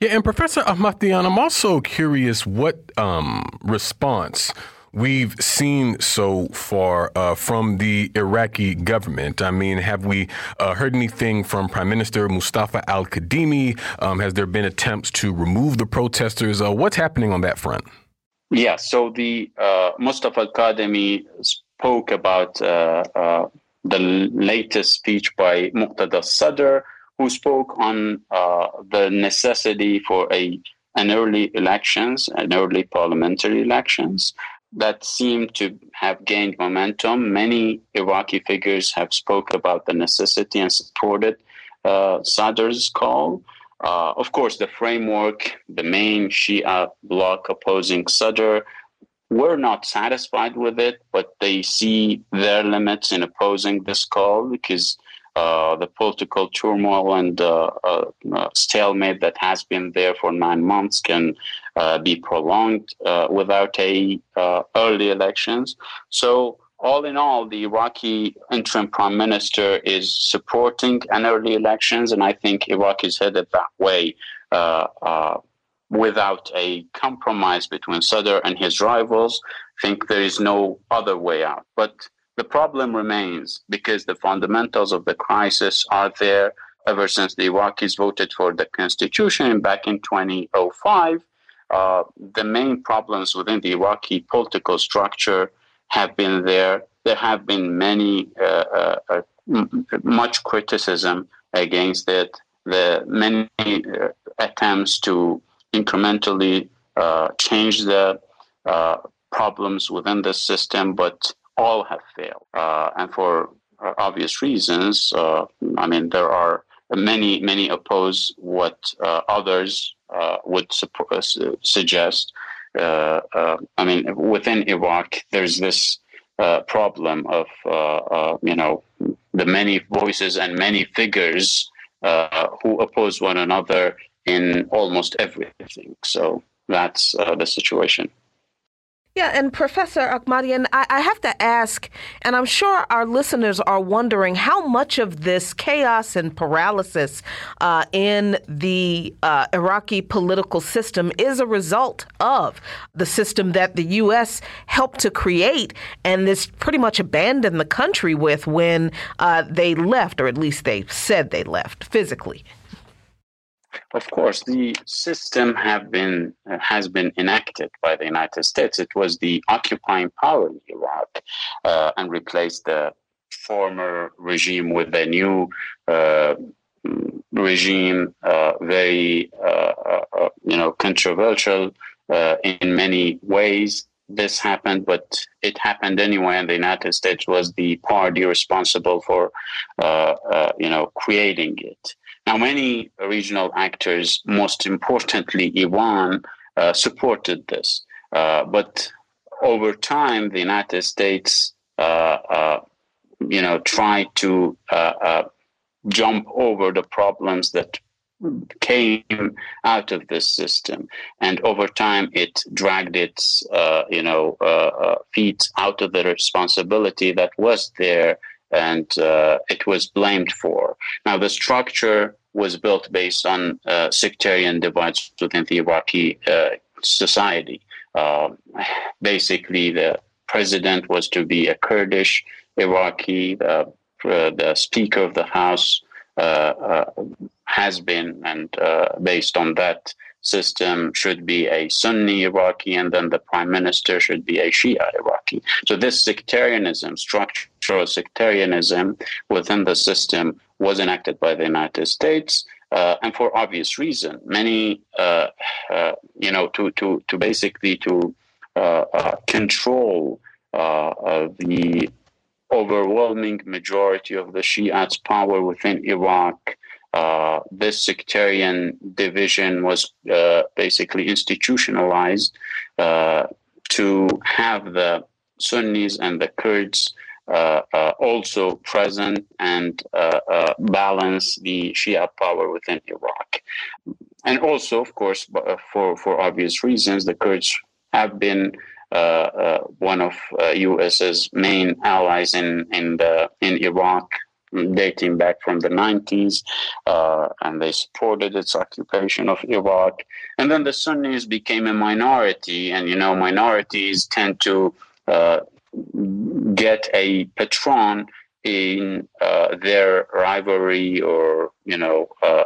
Yeah, and Professor Ahmadian, I'm also curious what um, response we've seen so far uh, from the Iraqi government? I mean, have we uh, heard anything from Prime Minister Mustafa al Kadhimi? Um, has there been attempts to remove the protesters? Uh, what's happening on that front? Yeah, so the uh, Mustafa al Kadhimi spoke about uh, uh, the latest speech by Muqtada Sadr, who spoke on the necessity for a an early elections, an early parliamentary elections, that seem to have gained momentum. Many Iraqi figures have spoke about the necessity and supported uh, Sadr's call. Uh, of course, the framework, the main Shia bloc opposing Sadr, were not satisfied with it, but they see their limits in opposing this call because uh, the political turmoil and uh, uh, uh, stalemate that has been there for nine months can uh, be prolonged without a early elections. So all in all, the Iraqi interim prime minister is supporting an early elections, and I think Iraq is headed that way without a compromise between Sadr and his rivals. I think there is no other way out. But the problem remains because the fundamentals of the crisis are there ever since the Iraqis voted for the constitution back in 2005. Uh, the main problems within the Iraqi political structure have been there. There have been many, uh, uh, uh much criticism against it. The many uh, attempts to incrementally uh, change the problems within the system, but all have failed, uh, and for uh, obvious reasons. Uh, I mean, there are many, many oppose what uh, others uh, would support, suggest. I mean, within Iraq, there's this problem of you know the many voices and many figures who oppose one another in almost everything. So that's the situation. Yeah, and Professor Ahmadian, I, I, have to ask, and I'm sure our listeners are wondering how much of this chaos and paralysis uh, in the uh, Iraqi political system is a result of the system that the U.S. helped to create and this pretty much abandoned the country with when uh, they left, or at least they said they left physically. Of course, the system have been uh, has been enacted by the United States. It was the occupying power in Iraq uh, and replaced the former regime with a new uh, regime, uh, very uh, uh, you know controversial in many ways. This happened, but it happened anyway, and the United States was the party responsible for you know creating it. Now, many regional actors, most importantly Iran, uh, supported this. Uh, but over time, the United States, uh, uh you know, tried to uh, uh, jump over the problems that came out of this system, and over time, it dragged its, you know, feet out of the responsibility that was there and uh, it was blamed for. Now, the structure was built based on uh, sectarian divides within the Iraqi uh, society. Um, basically, the president was to be a Kurdish Iraqi. Uh, the Speaker of the House uh, uh, has been, and based on that, system should be a Sunni Iraqi, and then the prime minister should be a Shia Iraqi. So this sectarianism, structural sectarianism within the system, was enacted by the United States. uh, and for obvious reason. Many, uh, uh, you know, to to to basically to uh, uh, control the overwhelming majority of the Shiites' power within Iraq. This sectarian division was basically institutionalized to have the Sunnis and the Kurds uh, uh, also present and uh, balance the Shia power within Iraq. And also, of course, for, for obvious reasons, the Kurds have been uh, one of uh, U.S.'s main allies in in the in Iraq, dating back from the 90s, uh, and they supported its occupation of Iraq. And then the Sunnis became a minority, and you know minorities tend to get a patron in uh, their rivalry or you know uh,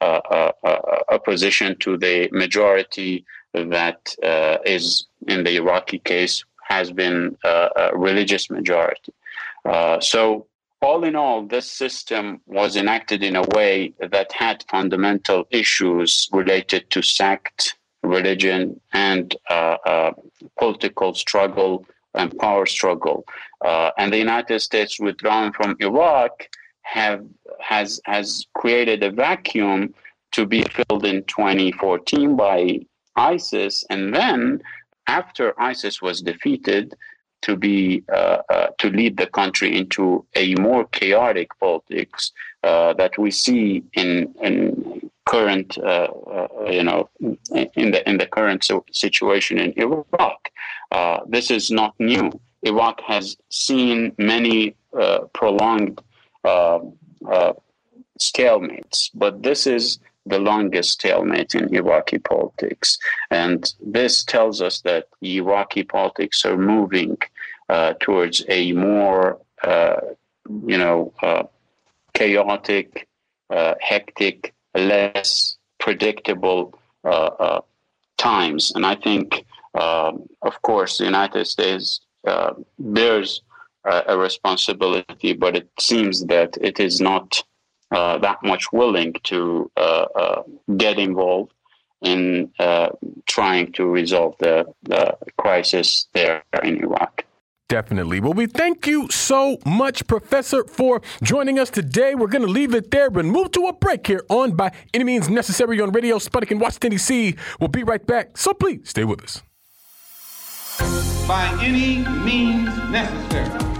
uh, uh, uh opposition to the majority that uh, is in the Iraqi case has been a religious majority. so all in all, this system was enacted in a way that had fundamental issues related to sect, religion, and political struggle and power struggle. Uh, and the United States withdrawing from Iraq have has has created a vacuum to be filled in 2014 by ISIS, and then after ISIS was defeated, to be uh, uh, to lead the country into a more chaotic politics uh, that we see in in current uh, uh, you know in the in the current situation in Iraq. Uh, this is not new. Iraq has seen many prolonged stalemates, but this is the longest stalemate in Iraqi politics. And this tells us that Iraqi politics are moving uh, towards a more, uh, you know, uh, chaotic, uh, hectic, less predictable uh, uh, times. And I think, um, of course, the United States bears a responsibility, but it seems that it is not uh, that much willing to uh, uh, get involved in trying to resolve the, the crisis there in Iraq. Definitely. Well, we thank you so much, Professor, for joining us today. We're going to leave it there and move to a break here on By Any Means Necessary on Radio Sputnik in Washington, D.C. We'll be right back, so please stay with us. By any means necessary.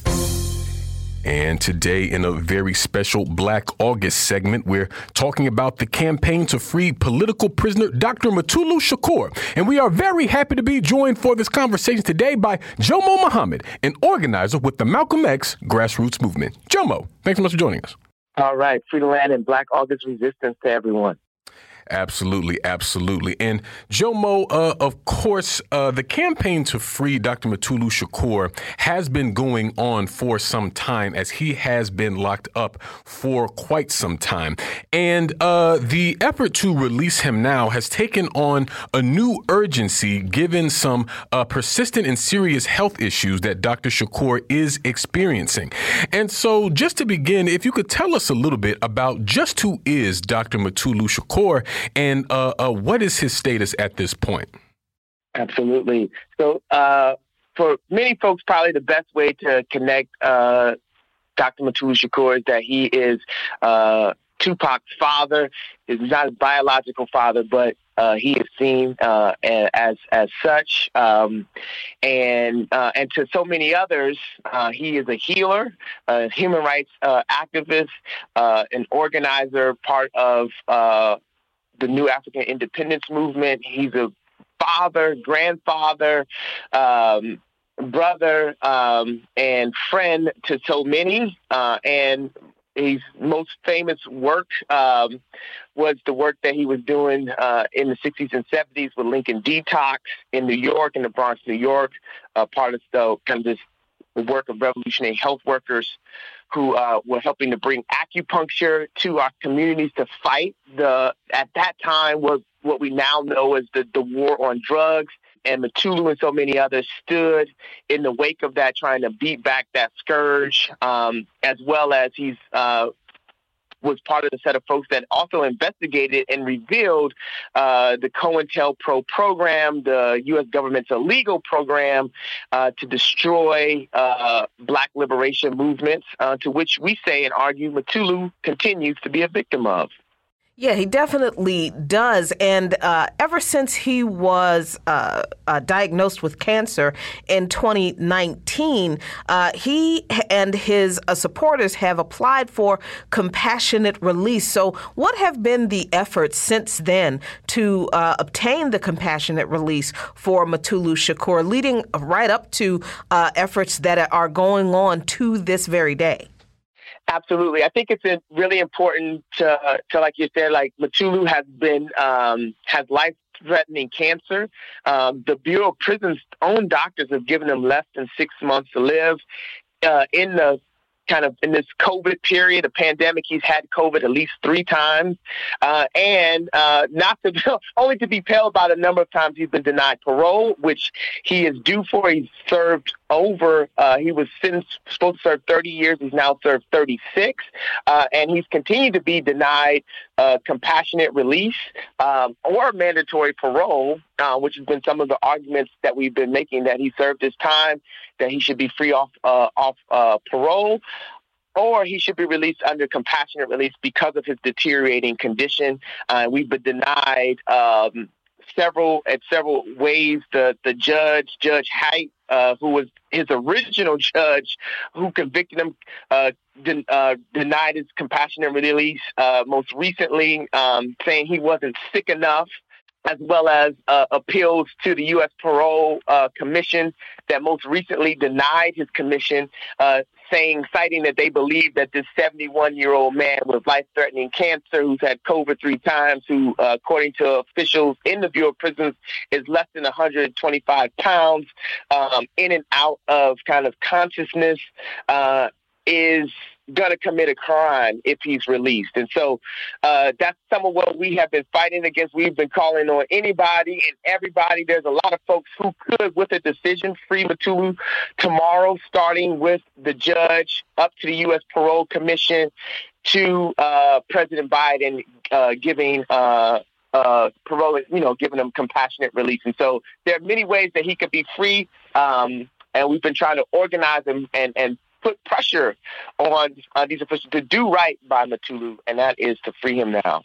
And today, in a very special Black August segment, we're talking about the campaign to free political prisoner Dr. Mutulu Shakur. And we are very happy to be joined for this conversation today by Jomo Muhammad, an organizer with the Malcolm X grassroots movement. Jomo, thanks so much for joining us. All right. Free land and Black August resistance to everyone. Absolutely, absolutely. And Jomo, uh, of course, uh, the campaign to free Dr. Mutulu Shakur has been going on for some time as he has been locked up for quite some time. And uh, the effort to release him now has taken on a new urgency given some uh, persistent and serious health issues that Dr. Shakur is experiencing. And so, just to begin, if you could tell us a little bit about just who is Dr. Mutulu Shakur and uh, uh, what is his status at this point? Absolutely. So, uh, for many folks, probably the best way to connect uh, Dr. Mutulu Shakur is that he is uh, Tupac's father. He's not his biological father, but uh, he is seen uh, as as such, um, and uh, and to so many others, uh, he is a healer, a human rights activist, an organizer, part of the new African independence movement. He's a father, grandfather, um, brother, um, and friend to so many. Uh, and his most famous work um, was the work that he was doing uh, in the 60s and 70s with Lincoln Detox in New York, in the Bronx, New York, uh, part of the kind of this work of revolutionary health workers who uh, were helping to bring acupuncture to our communities to fight the at that time was what we now know as the, the war on drugs. And Mutulu and so many others stood in the wake of that, trying to beat back that scourge, um, as well as he's uh, was part of the set of folks that also investigated and revealed uh, the COINTELPRO program, the U.S. government's illegal program uh, to destroy uh, black liberation movements, uh, to which we say and argue Mutulu continues to be a victim of. Yeah, he definitely does. And uh, ever since he was uh, uh, diagnosed with cancer in 2019, uh, he and his uh, supporters have applied for compassionate release. So, what have been the efforts since then to uh, obtain the compassionate release for Mutulu Shakur, leading right up to efforts that are going on to this very day? Absolutely. I think it's really important to, to like you said, like Mutulu has been, um, has life threatening cancer. Um, the Bureau of Prisons' own doctors have given him less than six months to live. Uh, in the kind of in this COVID period, a pandemic, he's had COVID at least three times, uh, and uh, not to <laughs> only to be paled by the number of times he's been denied parole, which he is due for. He's served over. Uh, he was sentenced, supposed to serve 30 years. He's now served 36, uh, and he's continued to be denied uh, compassionate release um, or mandatory parole, uh, which has been some of the arguments that we've been making that he served his time, that he should be free off uh, off uh, parole. Or he should be released under compassionate release because of his deteriorating condition. we've been denied um, several at several ways. The the judge, Judge Haight, uh, who was his original judge, who convicted him, uh, den- uh, denied his compassionate release. Uh, most recently, um, saying he wasn't sick enough as well as uh, appeals to the U.S. Parole Commission that most recently denied his commission, saying, citing that they believe that this 71 year old man with life threatening cancer who's had COVID three times, who, uh, according to officials in the Bureau of Prisons, is less than 125 pounds, um, in and out of kind of consciousness, uh, is going to commit a crime if he's released. And so uh, that's some of what we have been fighting against. We've been calling on anybody and everybody. There's a lot of folks who could, with a decision, free Mutulu tomorrow, starting with the judge up to the U.S. Parole Commission to uh, President Biden uh, giving uh, uh, parole, you know, giving him compassionate release. And so there are many ways that he could be free. Um, and we've been trying to organize him and, and put pressure on these officials to do right by Mutulu, and that is to free him now.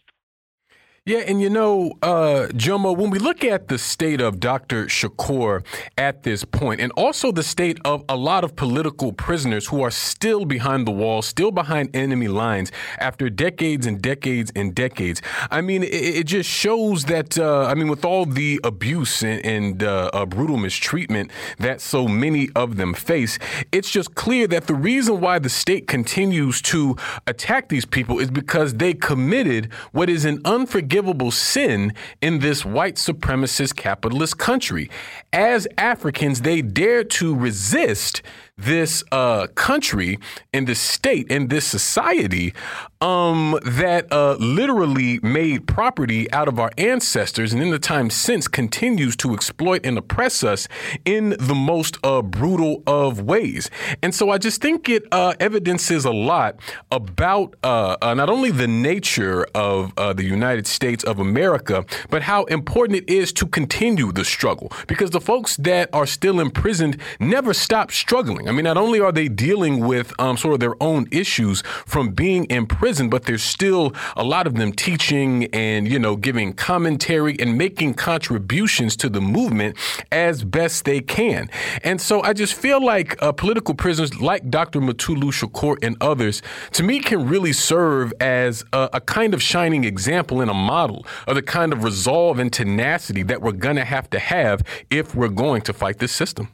Yeah, and you know, uh, Jomo, when we look at the state of Dr. Shakur at this point, and also the state of a lot of political prisoners who are still behind the wall, still behind enemy lines after decades and decades and decades, I mean, it, it just shows that, uh, I mean, with all the abuse and, and uh, uh, brutal mistreatment that so many of them face, it's just clear that the reason why the state continues to attack these people is because they committed what is an unforgivable unforgivable sin in this white supremacist capitalist country. As Africans, they dare to resist this uh, country and this state and this society um, that uh, literally made property out of our ancestors and in the time since continues to exploit and oppress us in the most uh, brutal of ways. And so I just think it uh, evidences a lot about uh, uh, not only the nature of the United States of America, but how important it is to continue the struggle because the folks that are still imprisoned never stop struggling. I mean, not only are they dealing with um, sort of their own issues from being in prison, but there's still a lot of them teaching and, you know, giving commentary and making contributions to the movement as best they can. And so I just feel like uh, political prisoners like Dr. Mutulu Shakur and others, to me, can really serve as a, a kind of shining example and a model of the kind of resolve and tenacity that we're going to have to have if we're going to fight this system.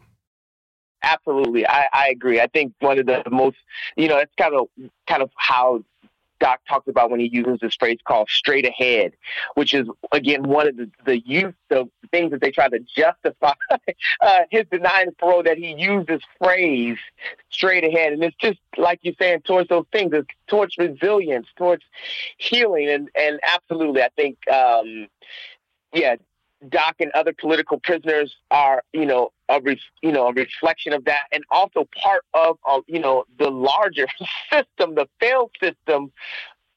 Absolutely. I, I agree. I think one of the most, you know, it's kind of kind of how Doc talks about when he uses this phrase called straight ahead, which is again one of the the use the things that they try to justify <laughs> uh, his denying parole that he used this phrase straight ahead, and it's just like you're saying towards those things, it's towards resilience, towards healing, and and absolutely, I think. Um, yeah, Doc and other political prisoners are, you know, a re- you know a reflection of that, and also part of, uh, you know, the larger <laughs> system, the failed system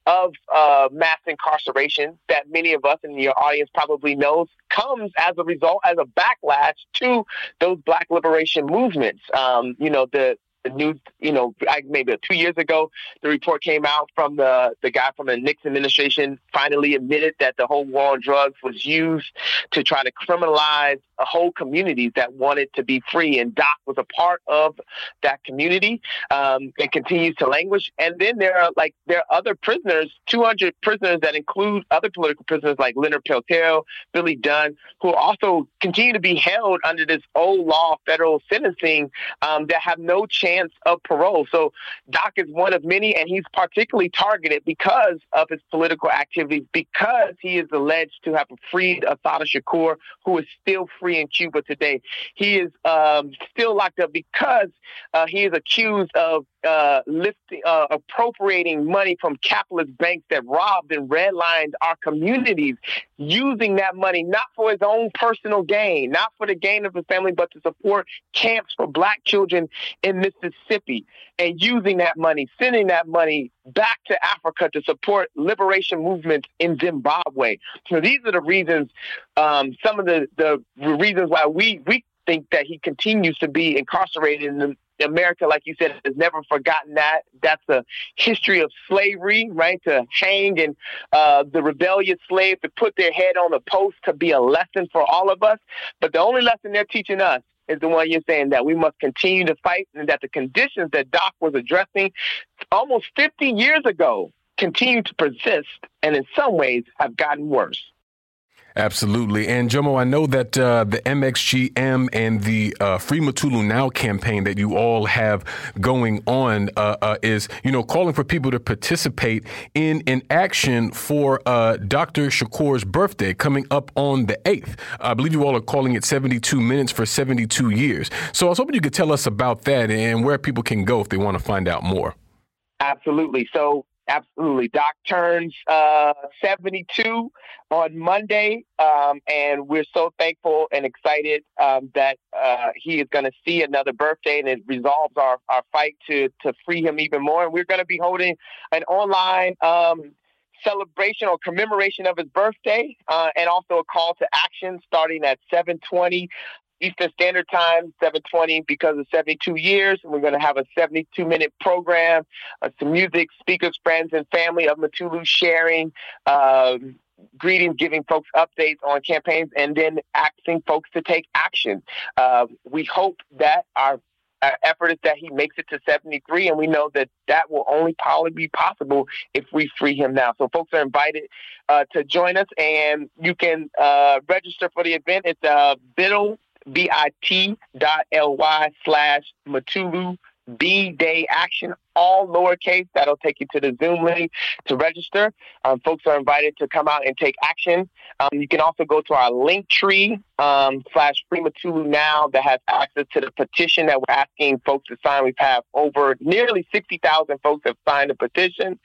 of uh, mass incarceration that many of us in your audience probably knows comes as a result, as a backlash to those Black liberation movements. Um, you know, the the news, you know, maybe two years ago, the report came out from the, the guy from the Nixon administration finally admitted that the whole war on drugs was used to try to criminalize a whole community that wanted to be free. And Doc was a part of that community um, and continues to languish. And then there are like, there are other prisoners, 200 prisoners that include other political prisoners like Leonard Peltier, Billy Dunn, who also continue to be held under this old law federal sentencing um, that have no chance chance of parole. So Doc is one of many, and he's particularly targeted because of his political activities, because he is alleged to have freed Assata Shakur, who is still free in Cuba today. He is um, still locked up because uh, he is accused of uh, lifting, uh, appropriating money from capitalist banks that robbed and redlined our communities, using that money not for his own personal gain, not for the gain of his family, but to support camps for black children in Mississippi, and using that money, sending that money back to Africa to support liberation movements in Zimbabwe. So these are the reasons, um, some of the, the reasons why we we think that he continues to be incarcerated in the, America, like you said, has never forgotten that. That's a history of slavery, right? To hang and uh, the rebellious slave to put their head on a post to be a lesson for all of us. But the only lesson they're teaching us is the one you're saying that we must continue to fight and that the conditions that Doc was addressing almost 50 years ago continue to persist and in some ways have gotten worse. Absolutely. And Jomo, I know that uh, the MXGM and the uh, Free Mutulu Now campaign that you all have going on uh, uh, is, you know, calling for people to participate in an action for uh, Dr. Shakur's birthday coming up on the 8th. I believe you all are calling it 72 minutes for 72 years. So I was hoping you could tell us about that and where people can go if they want to find out more. Absolutely. So Absolutely. Doc turns uh, 72 on Monday, um, and we're so thankful and excited um, that uh, he is going to see another birthday, and it resolves our, our fight to, to free him even more. And we're going to be holding an online um, celebration or commemoration of his birthday, uh, and also a call to action starting at 7:20 Eastern Standard Time, 720, because of 72 years. We're going to have a 72 minute program, uh, some music, speakers, friends, and family of Mutulu sharing, uh, greeting, giving folks updates on campaigns, and then asking folks to take action. Uh, we hope that our our effort is that he makes it to 73, and we know that that will only probably be possible if we free him now. So, folks are invited uh, to join us, and you can uh, register for the event. It's uh, Biddle bit.ly slash Mutulu B Day Action, all lowercase. That'll take you to the Zoom link to register. Um, folks are invited to come out and take action. Um, you can also go to our link tree um, slash Free Mutulu now that has access to the petition that we're asking folks to sign. We've had over nearly 60,000 folks have signed the petition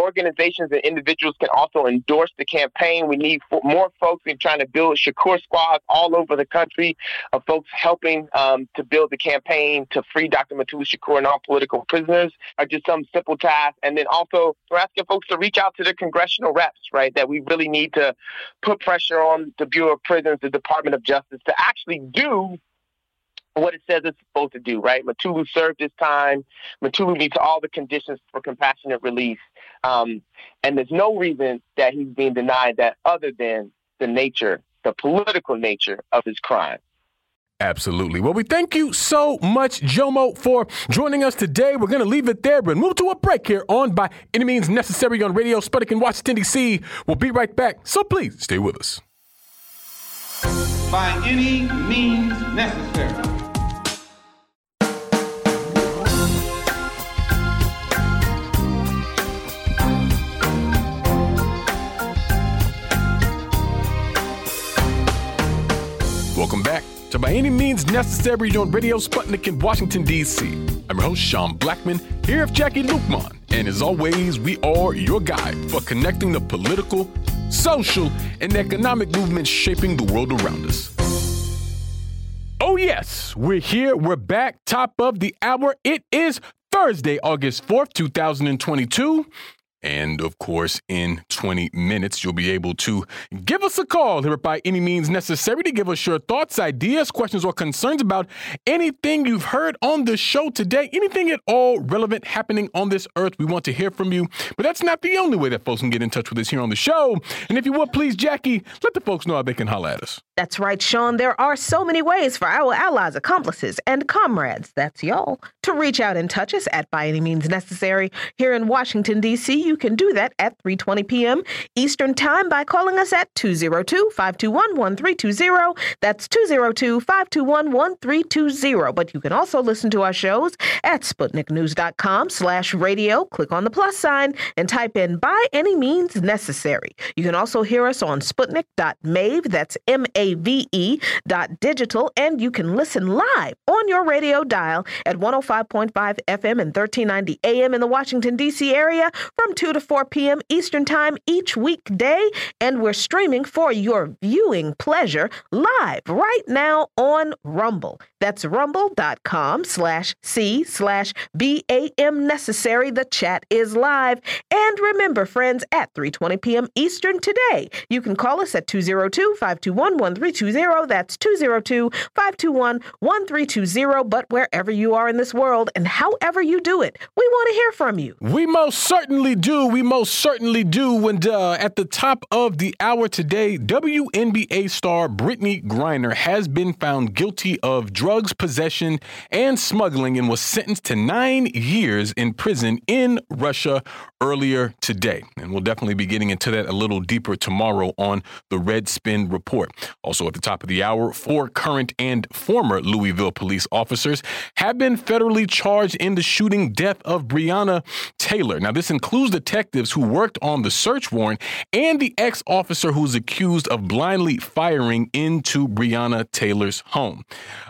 organizations and individuals can also endorse the campaign. We need more folks. We're trying to build Shakur squads all over the country of folks helping um, to build the campaign to free Dr. Mutulu Shakur and all political prisoners are just some simple tasks. And then also we're asking folks to reach out to their congressional reps, right? That we really need to put pressure on the Bureau of Prisons, the Department of Justice to actually do what it says it's supposed to do, right? Mutulu served his time. Mutulu meets all the conditions for compassionate release. Um, and there's no reason that he's being denied that other than the nature, the political nature of his crime. Absolutely. Well, we thank you so much, Jomo, for joining us today. We're going to leave it there, but move to a break here on By Any Means Necessary on Radio Sputnik in Washington, D.C. We'll be right back, so please stay with us. By any means necessary. By Any Means Necessary on Radio Sputnik in Washington, D.C. I'm your host, Sean Blackmon, here with Jacquie Luqman. And as always, we are your guide for connecting the political, social, and economic movements shaping the world around us. Oh, yes, we're here. We're back. Top of the hour. It is Thursday, August 4th, 2022. And of course, in 20 minutes, you'll be able to give us a call here by any means necessary to give us your thoughts, ideas, questions, or concerns about anything you've heard on the show today, anything at all relevant happening on this earth. We want to hear from you. But that's not the only way that folks can get in touch with us here on the show. And if you would, please, Jacquie, let the folks know how they can holler at us. That's right, Sean. There are so many ways for our allies, accomplices, and comrades, that's y'all, to reach out and touch us at by any means necessary. Here in Washington, D.C., you can do that at 3.20 p.m. Eastern Time by calling us at 202-521-1320. That's 202-521-1320. But you can also listen to our shows at sputniknews.com slash radio. Click on the plus sign and type in by any means necessary. You can also hear us on sputnik.mave, that's M-A ave dot digital, and you can listen live on your radio dial at 105.5 FM and 1390 AM in the Washington, D.C. area from 2 to 4 p.m. Eastern Time each weekday. And we're streaming for your viewing pleasure live right now on Rumble. That's rumble.com slash C slash BAM necessary. The chat is live. And remember, friends, at 3.20 p.m. Eastern today, you can call us at 202 521 1320. That's 202 521 1320. But wherever you are in this world and however you do it, we want to hear from you. We most certainly do. We most certainly do. And uh, at the top of the hour today, WNBA star Brittney Griner has been found guilty of drugs possession and smuggling and was sentenced to nine years in prison in Russia earlier today. And we'll definitely be getting into that a little deeper tomorrow on the Red Spin Report. Also, at the top of the hour, four current and former Louisville police officers have been federally charged in the shooting death of Breonna Taylor. Now, this includes detectives who worked on the search warrant and the ex officer who's accused of blindly firing into Breonna Taylor's home.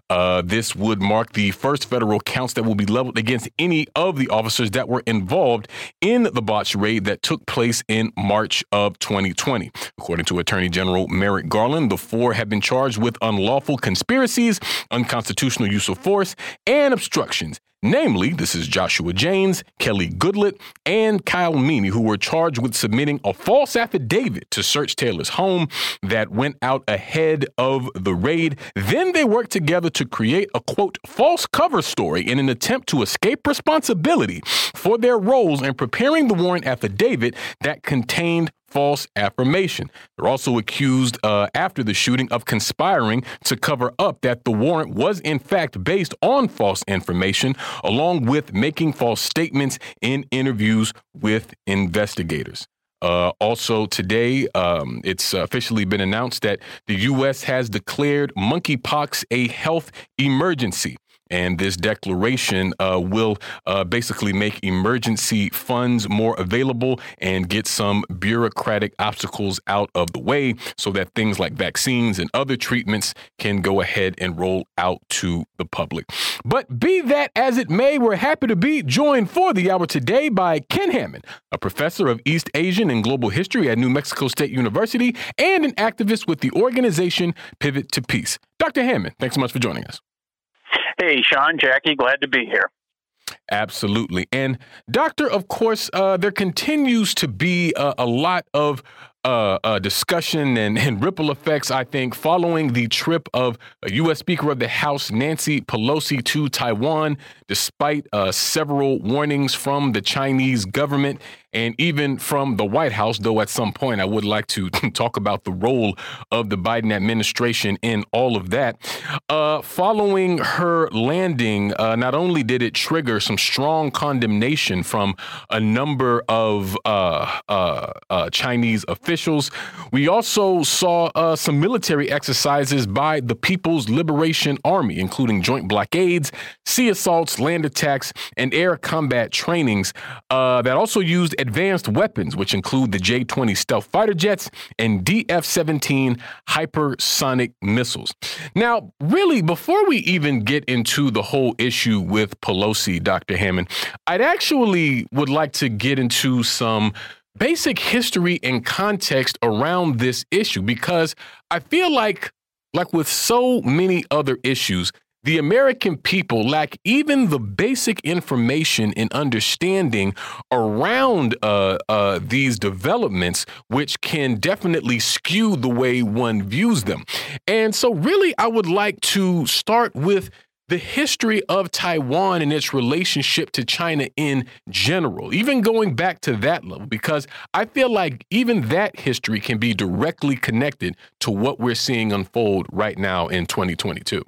Uh, this would mark the first federal counts that will be leveled against any of the officers that were involved in the botched raid that took place in March of 2020. According to Attorney General Merrick Garland, the four have been charged with unlawful conspiracies, unconstitutional use of force, and obstructions. Namely, this is Joshua Jaynes, Kelly Goodlett, and Kyle Meany, who were charged with submitting a false affidavit to search Taylor's home that went out ahead of the raid. Then they worked together to create a quote, false cover story in an attempt to escape responsibility for their roles in preparing the warrant affidavit that contained false affirmation. They're also accused uh, after the shooting of conspiring to cover up that the warrant was in fact based on false information, along with making false statements in interviews with investigators. Uh, also, today, um, it's officially been announced that the U.S. has declared monkeypox a health emergency. And this declaration uh, will uh, basically make emergency funds more available and get some bureaucratic obstacles out of the way so that things like vaccines and other treatments can go ahead and roll out to the public. But be that as it may, we're happy to be joined for the hour today by Ken Hammond, a professor of East Asian and Global History at New Mexico State University and an activist with the organization Pivot to Peace. Dr. Hammond, thanks so much for joining us. Hey, Sean, Jacquie, glad to be here. Absolutely. And, Doctor, of course, uh, there continues to be a, a lot of uh, uh, discussion and, and, ripple effects, I think, following the trip of U.S. Speaker of the House Nancy Pelosi to Taiwan, despite uh, several warnings from the Chinese government and even from the White House, though at some point I would like to <laughs> talk about the role of the Biden administration in all of that. Uh, following her landing, uh, not only did it trigger some strong condemnation from a number of uh, uh, uh Chinese officials, we also saw uh, some military exercises by the People's Liberation Army, including joint blockades, sea assaults, land attacks, and air combat trainings that also used advanced weapons, which include the J 20 stealth fighter jets and DF 17 hypersonic missiles. Now, really, before we even get into the whole issue with Pelosi, Dr. Hammond, I'd actually would like to get into some basic history and context around this issue because I feel like like with so many other issues, the American people lack even the basic information and understanding around uh, uh, these developments, which can definitely skew the way one views them. And so, really, I would like to start with the history of Taiwan and its relationship to China in general, even going back to that level, because I feel like even that history can be directly connected to what we're seeing unfold right now in 2022.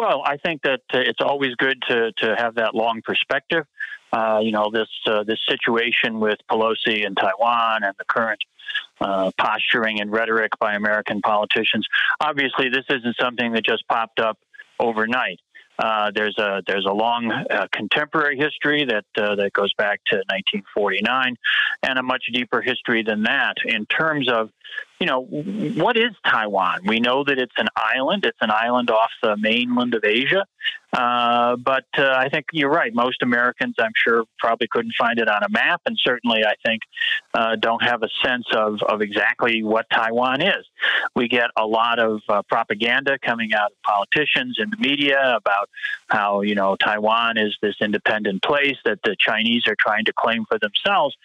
Well, I think that uh, it's always good to, to have that long perspective. Uh, you know, this uh, this situation with Pelosi and Taiwan and the current uh, posturing and rhetoric by American politicians. Obviously, this isn't something that just popped up overnight. Uh, there's a there's a long uh, contemporary history that that goes back to 1949, and a much deeper history than that in terms of you know, what is Taiwan? We know that it's an island. It's an island off the mainland of Asia. Uh, but uh, I think you're right. Most Americans, I'm sure, probably couldn't find it on a map, and certainly, I think, uh, don't have a sense of, of exactly what Taiwan is. We get a lot of uh, propaganda coming out of politicians and the media about how you know Taiwan is this independent place that the Chinese are trying to claim for themselves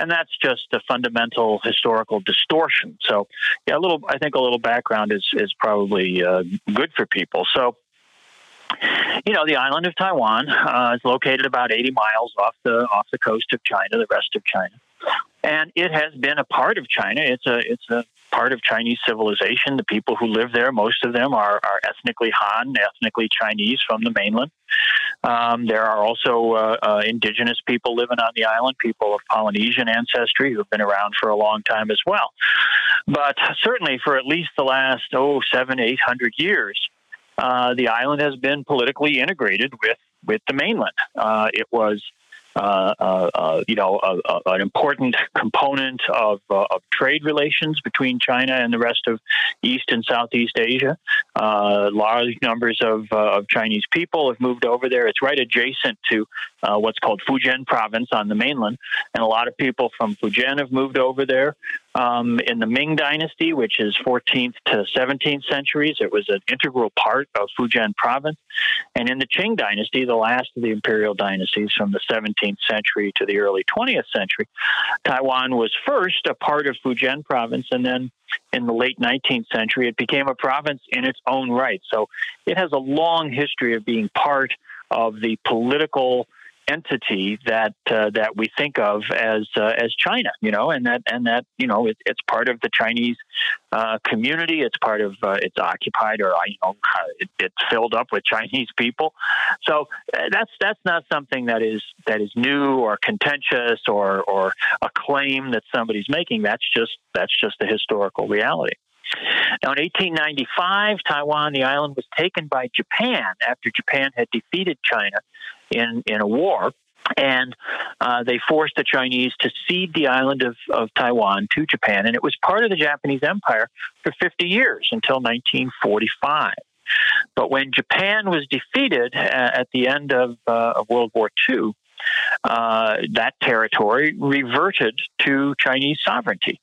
and that's just a fundamental historical distortion. So, yeah, a little. I think a little background is is probably uh, good for people. So. You know, the island of Taiwan uh, is located about 80 miles off the off the coast of China, the rest of China and it has been a part of China. It's a it's a part of Chinese civilization. The people who live there, most of them are, are ethnically Han, ethnically Chinese from the mainland. Um, there are also uh, uh, indigenous people living on the island, people of Polynesian ancestry who have been around for a long time as well. But certainly, for at least the last oh seven eight hundred years, uh, the island has been politically integrated with with the mainland. Uh, it was Uh, uh, uh, you know, a, a, an important component of, uh, of, trade relations between China and the rest of East and Southeast Asia. Uh, large numbers of, of Chinese people have moved over there. It's right adjacent to what's called Fujian province on the mainland, and a lot of people from Fujian have moved over there. Um, in the Ming Dynasty, which is 14th to 17th centuries, it was an integral part of Fujian province. And in the Qing Dynasty, the last of the imperial dynasties from the 17th century to the early 20th century, Taiwan was first a part of Fujian province, and then in the late 19th century, it became a province in its own right. So it has a long history of being part of the political entity that uh, that we think of as uh, as China, you know, and that and that you know it, it's part of the Chinese uh, community. It's part of uh, it's occupied or you know it, it's filled up with Chinese people. So uh, that's that's not something that is that is new or contentious or or a claim that somebody's making. That's just that's just the historical reality. Now, in 1895, Taiwan, the island, was taken by Japan after Japan had defeated China in, in a war. And uh, they forced the Chinese to cede the island of, of Taiwan to Japan. And it was part of the Japanese Empire for 50 years until 1945. But when Japan was defeated at the end of, uh, of World War II, uh, that territory reverted to Chinese sovereignty.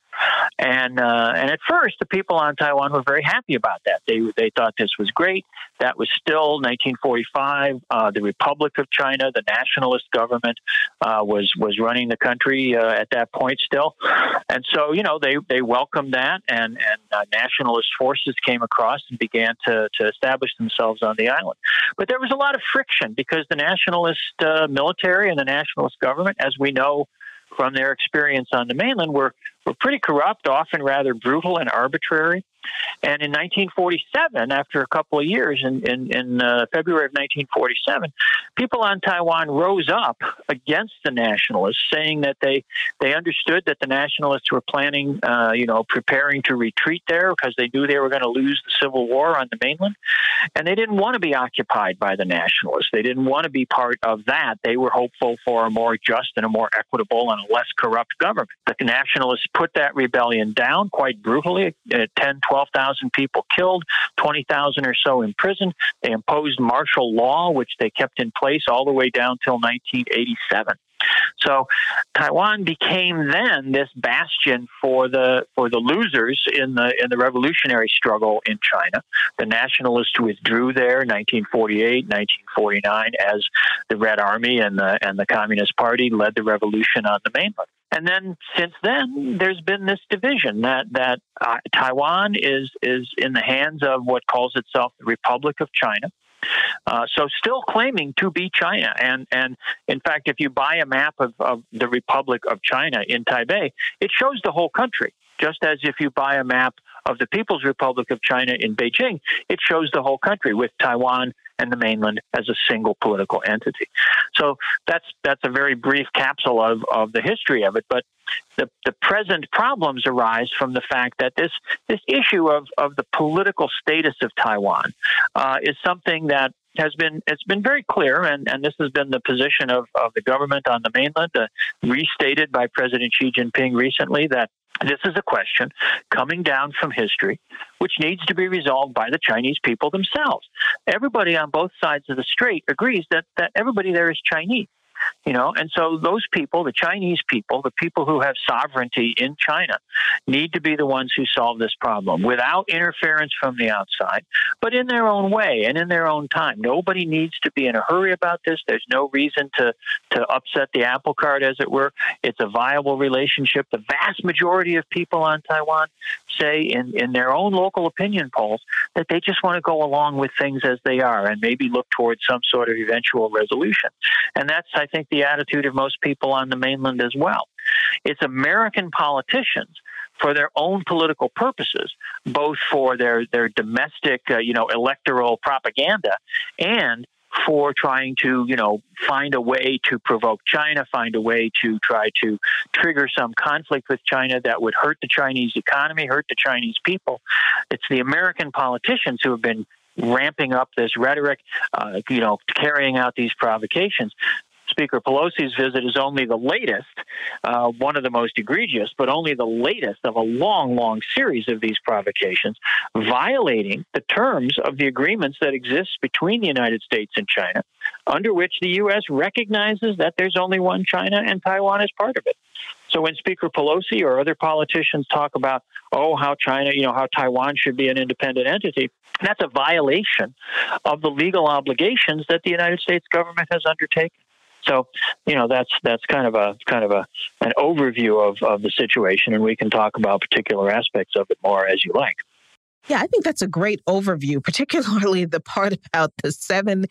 And uh, and at first, the people on Taiwan were very happy about that. They they thought this was great. That was still 1945. Uh, the Republic of China, the nationalist government, uh, was was running the country uh, at that point still. And so you know they they welcomed that, and and uh, nationalist forces came across and began to to establish themselves on the island. But there was a lot of friction because the nationalist uh, military and the nationalist government, as we know from their experience on the mainland, were were pretty corrupt, often rather brutal and arbitrary. And in 1947, after a couple of years, in, in, in uh, February of 1947, people on Taiwan rose up against the nationalists, saying that they they understood that the nationalists were planning, uh, you know, preparing to retreat there because they knew they were going to lose the civil war on the mainland, And they didn't want to be occupied by the nationalists. They didn't want to be part of that. They were hopeful for a more just and a more equitable and a less corrupt government. The nationalists put that rebellion down quite brutally. Uh, 10, 12,000 people killed, 20,000 or so imprisoned. They imposed martial law, which they kept in place all the way down till 1987. So Taiwan became then this bastion for the for the losers in the in the revolutionary struggle in China. The nationalists withdrew there in 1948, 1949 as the Red Army and the and the Communist Party led the revolution on the mainland. And then since then, there's been this division that that uh, Taiwan is is in the hands of what calls itself the Republic of China. Uh, so still claiming to be China. And, and in fact, if you buy a map of, of the Republic of China in Taipei, it shows the whole country. Just as if you buy a map of the People's Republic of China in Beijing, it shows the whole country with Taiwan and the mainland as a single political entity. So that's that's a very brief capsule of, of the history of it. But the, the present problems arise from the fact that this this issue of, of the political status of Taiwan uh, is something that has been it's been very clear, and, and this has been the position of, of the government on the mainland, uh, restated by President Xi Jinping recently that this is a question coming down from history, which needs to be resolved by the Chinese people themselves. Everybody on both sides of the strait agrees that, that everybody there is Chinese you know? And so those people the chinese people the people who have sovereignty in china need to be the ones who solve this problem without interference from the outside but in their own way and in their own time. Nobody needs to be in a hurry about this. There's no reason to to upset the apple cart as it were. It's a viable relationship. The vast majority of people on taiwan say in in their own local opinion polls that they just want to go along with things as they are and maybe look towards some sort of eventual resolution. And that's i think the attitude of most people on the mainland as well. It's American politicians for their own political purposes, both for their their domestic, uh, you know, electoral propaganda and for trying to, you know, find a way to provoke China, find a way to try to trigger some conflict with China that would hurt the Chinese economy, hurt the Chinese people. It's the American politicians who have been ramping up this rhetoric, uh, you know, carrying out these provocations. Speaker Pelosi's visit is only the latest, uh, one of the most egregious, but only the latest of a long, long series of these provocations, violating the terms of the agreements that exist between the United States and China, under which the U.S. recognizes that there's only one China and Taiwan is part of it. So when Speaker Pelosi or other politicians talk about, oh, how China, you know, how Taiwan should be an independent entity, that's a violation of the legal obligations that the United States government has undertaken. So, you know, that's that's kind of a kind of a an overview of, of the situation, and we can talk about particular aspects of it more as you like. Yeah, I think that's a great overview, particularly the part about the seven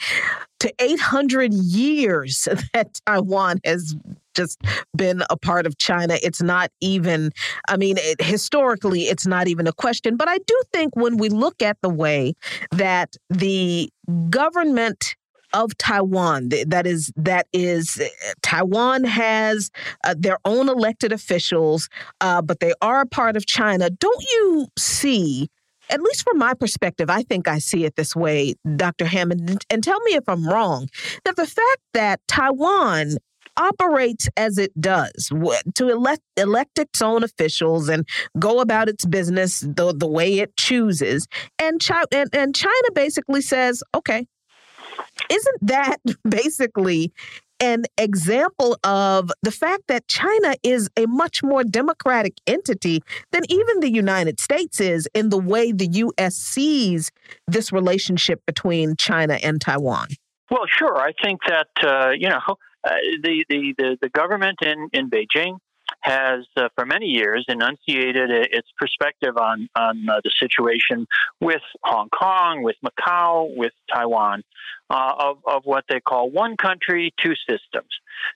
to 800 years <laughs> that Taiwan has just been a part of China. It's not even, I mean, it, historically, it's not even a question. But I do think when we look at the way that the government of Taiwan. That is that is Taiwan has uh, their own elected officials, uh, but they are a part of China. Don't you see? At least from my perspective, I think I see it this way, Dr. Hammond. And tell me if I'm wrong. That the fact that Taiwan operates as it does to elect elect its own officials and go about its business the the way it chooses and China and, and China basically says okay isn't that <laughs> basically an example of the fact that China is a much more democratic entity than even the United States is in the way the U.S. sees this relationship between China and Taiwan? Well, sure. I think that, uh, you know, uh, the, the, the, the government in, in Beijing has, uh, for many years, enunciated its perspective on on uh, the situation with Hong Kong, with Macau, with Taiwan, uh, of of what they call one country, two systems.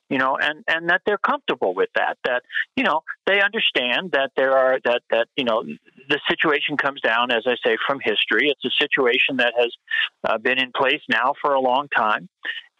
You know, and and that they're comfortable with that. That you know they understand that there are that that you know the situation comes down, as I say, from history. It's a situation that has uh, been in place now for a long time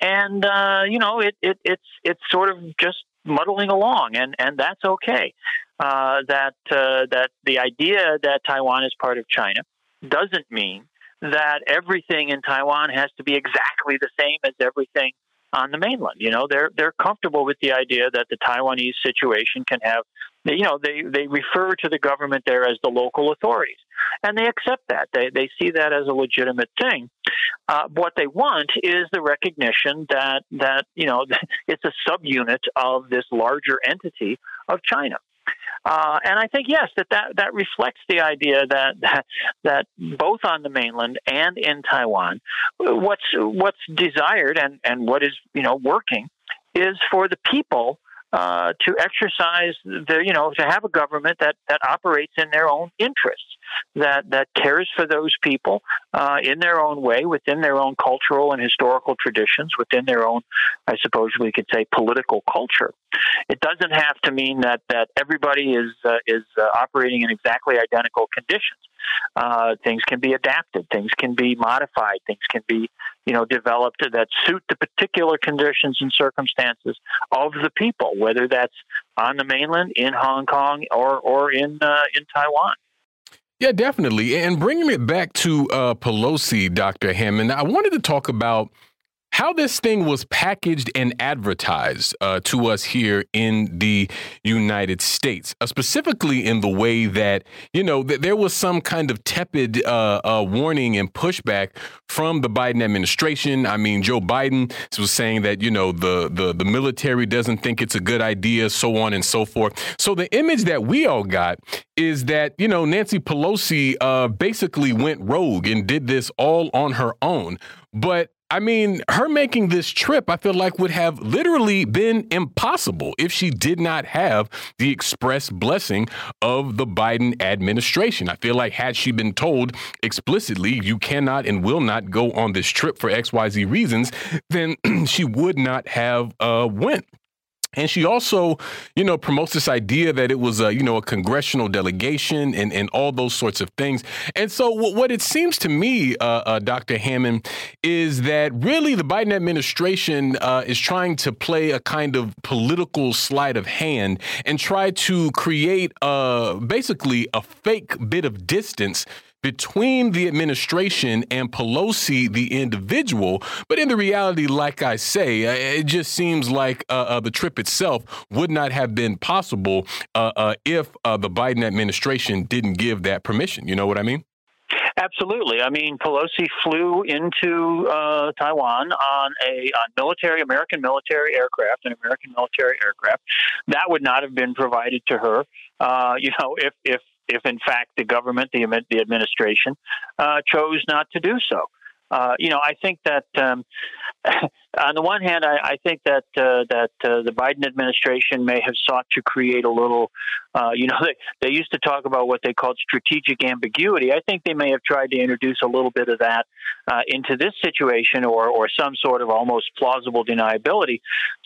and uh, you know it, it it's it's sort of just muddling along, and and that's okay. Uh, that uh, that the idea that Taiwan is part of China doesn't mean that everything in Taiwan has to be exactly the same as everything on the mainland. You know, they're they're comfortable with the idea that the Taiwanese situation can have you know they they refer to the government there as the local authorities and they accept that they they see that as a legitimate thing uh, what they want is the recognition that that you know <laughs> it's a subunit of this larger entity of China. Uh, and I think yes, that, that that reflects the idea that, that that both on the mainland and in Taiwan, what's what's desired and, and what is you know working is for the people uh, to exercise the, you know, to have a government that, that operates in their own interests, that, that cares for those people uh, in their own way, within their own cultural and historical traditions, within their own, I suppose we could say, political culture. It doesn't have to mean that, that everybody is, uh, is uh, operating in exactly identical conditions. Uh, things can be adapted, things can be modified, things can be, you know, developed that suit the particular conditions and circumstances of the people, whether that's on the mainland, in Hong Kong, or or in uh, in Taiwan. Yeah, definitely. And bringing it back to uh, Pelosi, Dr. Hammond, I wanted to talk about how this thing was packaged and advertised uh, to us here in the United States, uh, specifically in the way that, you know, th- there was some kind of tepid uh, uh warning and pushback from the Biden administration. I mean, Joe Biden was saying that, you know, the, the, the military doesn't think it's a good idea, so on and so forth. So the image that we all got is that, you know, Nancy Pelosi uh, basically went rogue and did this all on her own. But I mean, her making this trip, I feel like would have literally been impossible if she did not have the express blessing of the Biden administration. I feel like had she been told explicitly, you cannot and will not go on this trip for XYZ reasons, then <clears throat> she would not have uh, went. And she also, you know, promotes this idea that it was a, you know, a congressional delegation and, and all those sorts of things. And so, what, what it seems to me, uh, uh, Dr. Hammond, is that really the Biden administration uh, is trying to play a kind of political sleight of hand and try to create uh, basically a fake bit of distance between the administration and Pelosi, the individual. But in the reality, like I say, uh, it just seems like uh, uh, the trip itself would not have been possible uh, uh if uh, the Biden administration didn't give that permission. You know what I mean? Absolutely. I mean, Pelosi flew into uh, Taiwan on a on military American military aircraft, an American military aircraft. That would not have been provided to her. Uh, you know, if if if in fact the government, the, the administration, uh, chose not to do so. Uh, you know, I think that um, on the one hand, I, I think that uh, that uh, the Biden administration may have sought to create a little. Uh, you know, <laughs> they, they used to talk about what they called strategic ambiguity. I think they may have tried to introduce a little bit of that uh, into this situation, or or some sort of almost plausible deniability,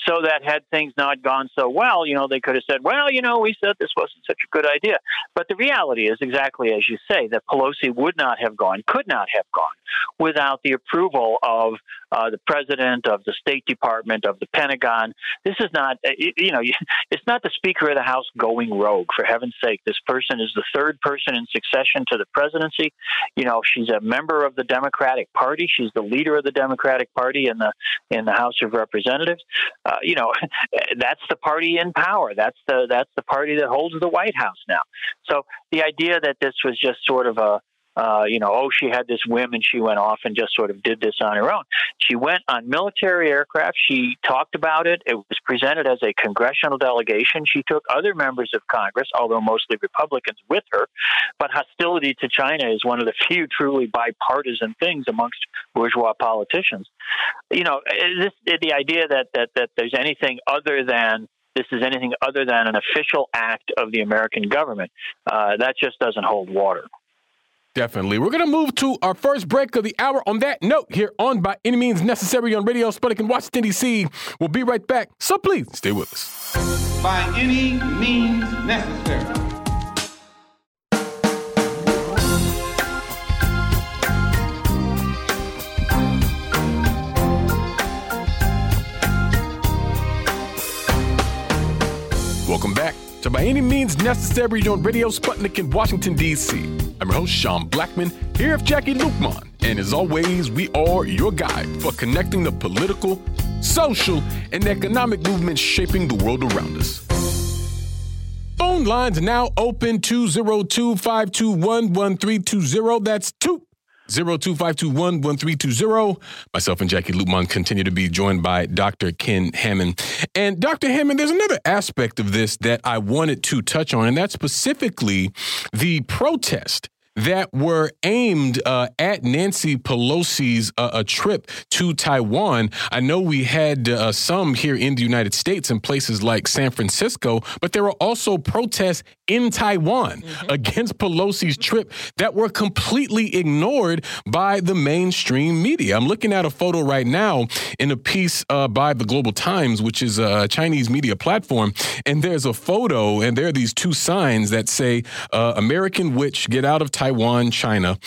so that had things not gone so well, you know, they could have said, "Well, you know, we said this wasn't such a good idea." But the reality is exactly as you say that Pelosi would not have gone, could not have gone, without the approval of uh, the president, of the State Department, of the Pentagon. This is not, uh, you know, <laughs> it's not the Speaker of the House going rogue. For heaven's sake, this person is the third person in succession to the presidency. You know, she's a member of the Democratic Party. She's the leader of the Democratic Party in the in the House of Representatives. Uh, you know, <laughs> that's the party in power. That's the that's the party that holds the White House now. So the idea that this was just sort of a uh, you know, oh, she had this whim and she went off and just sort of did this on her own. She went on military aircraft. She talked about it. It was presented as a congressional delegation. She took other members of Congress, although mostly Republicans, with her. But hostility to China is one of the <laughs> few truly bipartisan things amongst bourgeois politicians. You know, this, the idea that, that, that there's anything other than this is anything other than an official act of the American government, uh, that just doesn't hold water. Definitely. We're going to move to our first break of the hour. On that note, here on By Any Means Necessary on Radio Sputnik in Washington, D.C. We'll be right back. So please stay with us. By any means necessary. To By Any Means Necessary on Radio Sputnik in Washington, D.C. I'm your host, Sean Blackmon, here with Jacquie Luqman And as always, we are your guide for connecting the political, social, and economic movements shaping the world around us. Phone lines now open 202 521 1320. That's 2 0252 Myself and Jacquie Luqman continue to be joined by Dr. Ken Hammond. And Dr. Hammond, there's another aspect of this that I wanted to touch on, and that's specifically the protest that were aimed uh, at Nancy Pelosi's uh, a trip to Taiwan. I know we had uh, some here in the United States in places like San Francisco, but there were also protests in Taiwan mm-hmm. against Pelosi's trip that were completely ignored by the mainstream media. I'm looking at a photo right now in a piece uh, by the Global Times, which is a Chinese media platform, and there's a photo, and there are these two signs that say uh, "American Witch, get out of." Taiwan Taiwan, China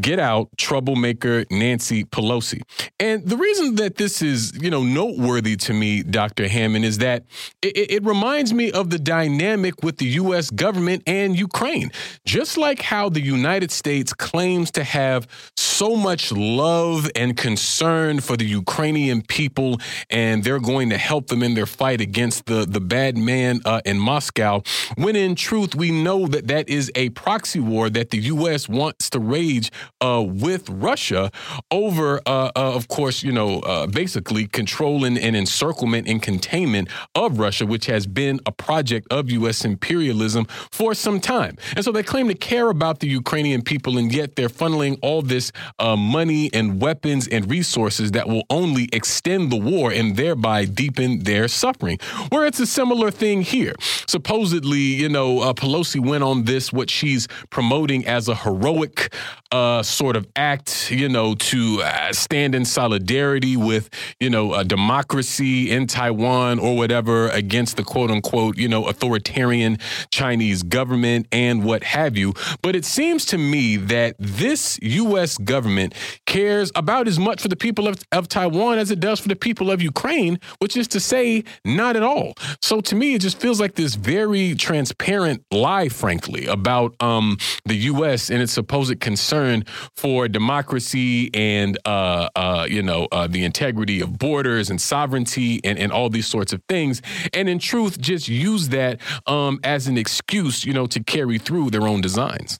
Get Out troublemaker Nancy Pelosi. And the reason that this is, you know, noteworthy to me, Dr. Hammond, is that it, it, reminds me of the dynamic with the U.S. government and Ukraine. Just like how the United States claims to have so much love and concern for the Ukrainian people, and they're going to help them in their fight against the, the bad man uh, in Moscow, when in truth, we know that that is a proxy war that the U.S. wants to rage uh, with Russia over, uh, uh, of course, you know, uh, basically controlling and encirclement and containment of Russia, which has been a project of U.S. imperialism for some time. And so they claim to care about the Ukrainian people, and yet they're funneling all this uh, money and weapons and resources that will only extend the war and thereby deepen their suffering. Where it's a similar thing here. Supposedly, you know, Pelosi went on this, what she's promoting as a heroic uh, sort of act, you know, to uh, stand in solidarity with, you know, a democracy in Taiwan or whatever against the quote unquote, you know, authoritarian Chinese government and what have you. But it seems to me that this U.S. government cares about as much for the people of, of Taiwan as it does for the people of Ukraine, which is to say, not at all. So to me, it just feels like this very transparent lie, frankly, about um, the U.S. and its supposed concern for democracy and uh, uh, you know uh, the integrity of borders and sovereignty and, and all these sorts of things, and in truth, just use that um, as an excuse, you know, to carry through their own designs.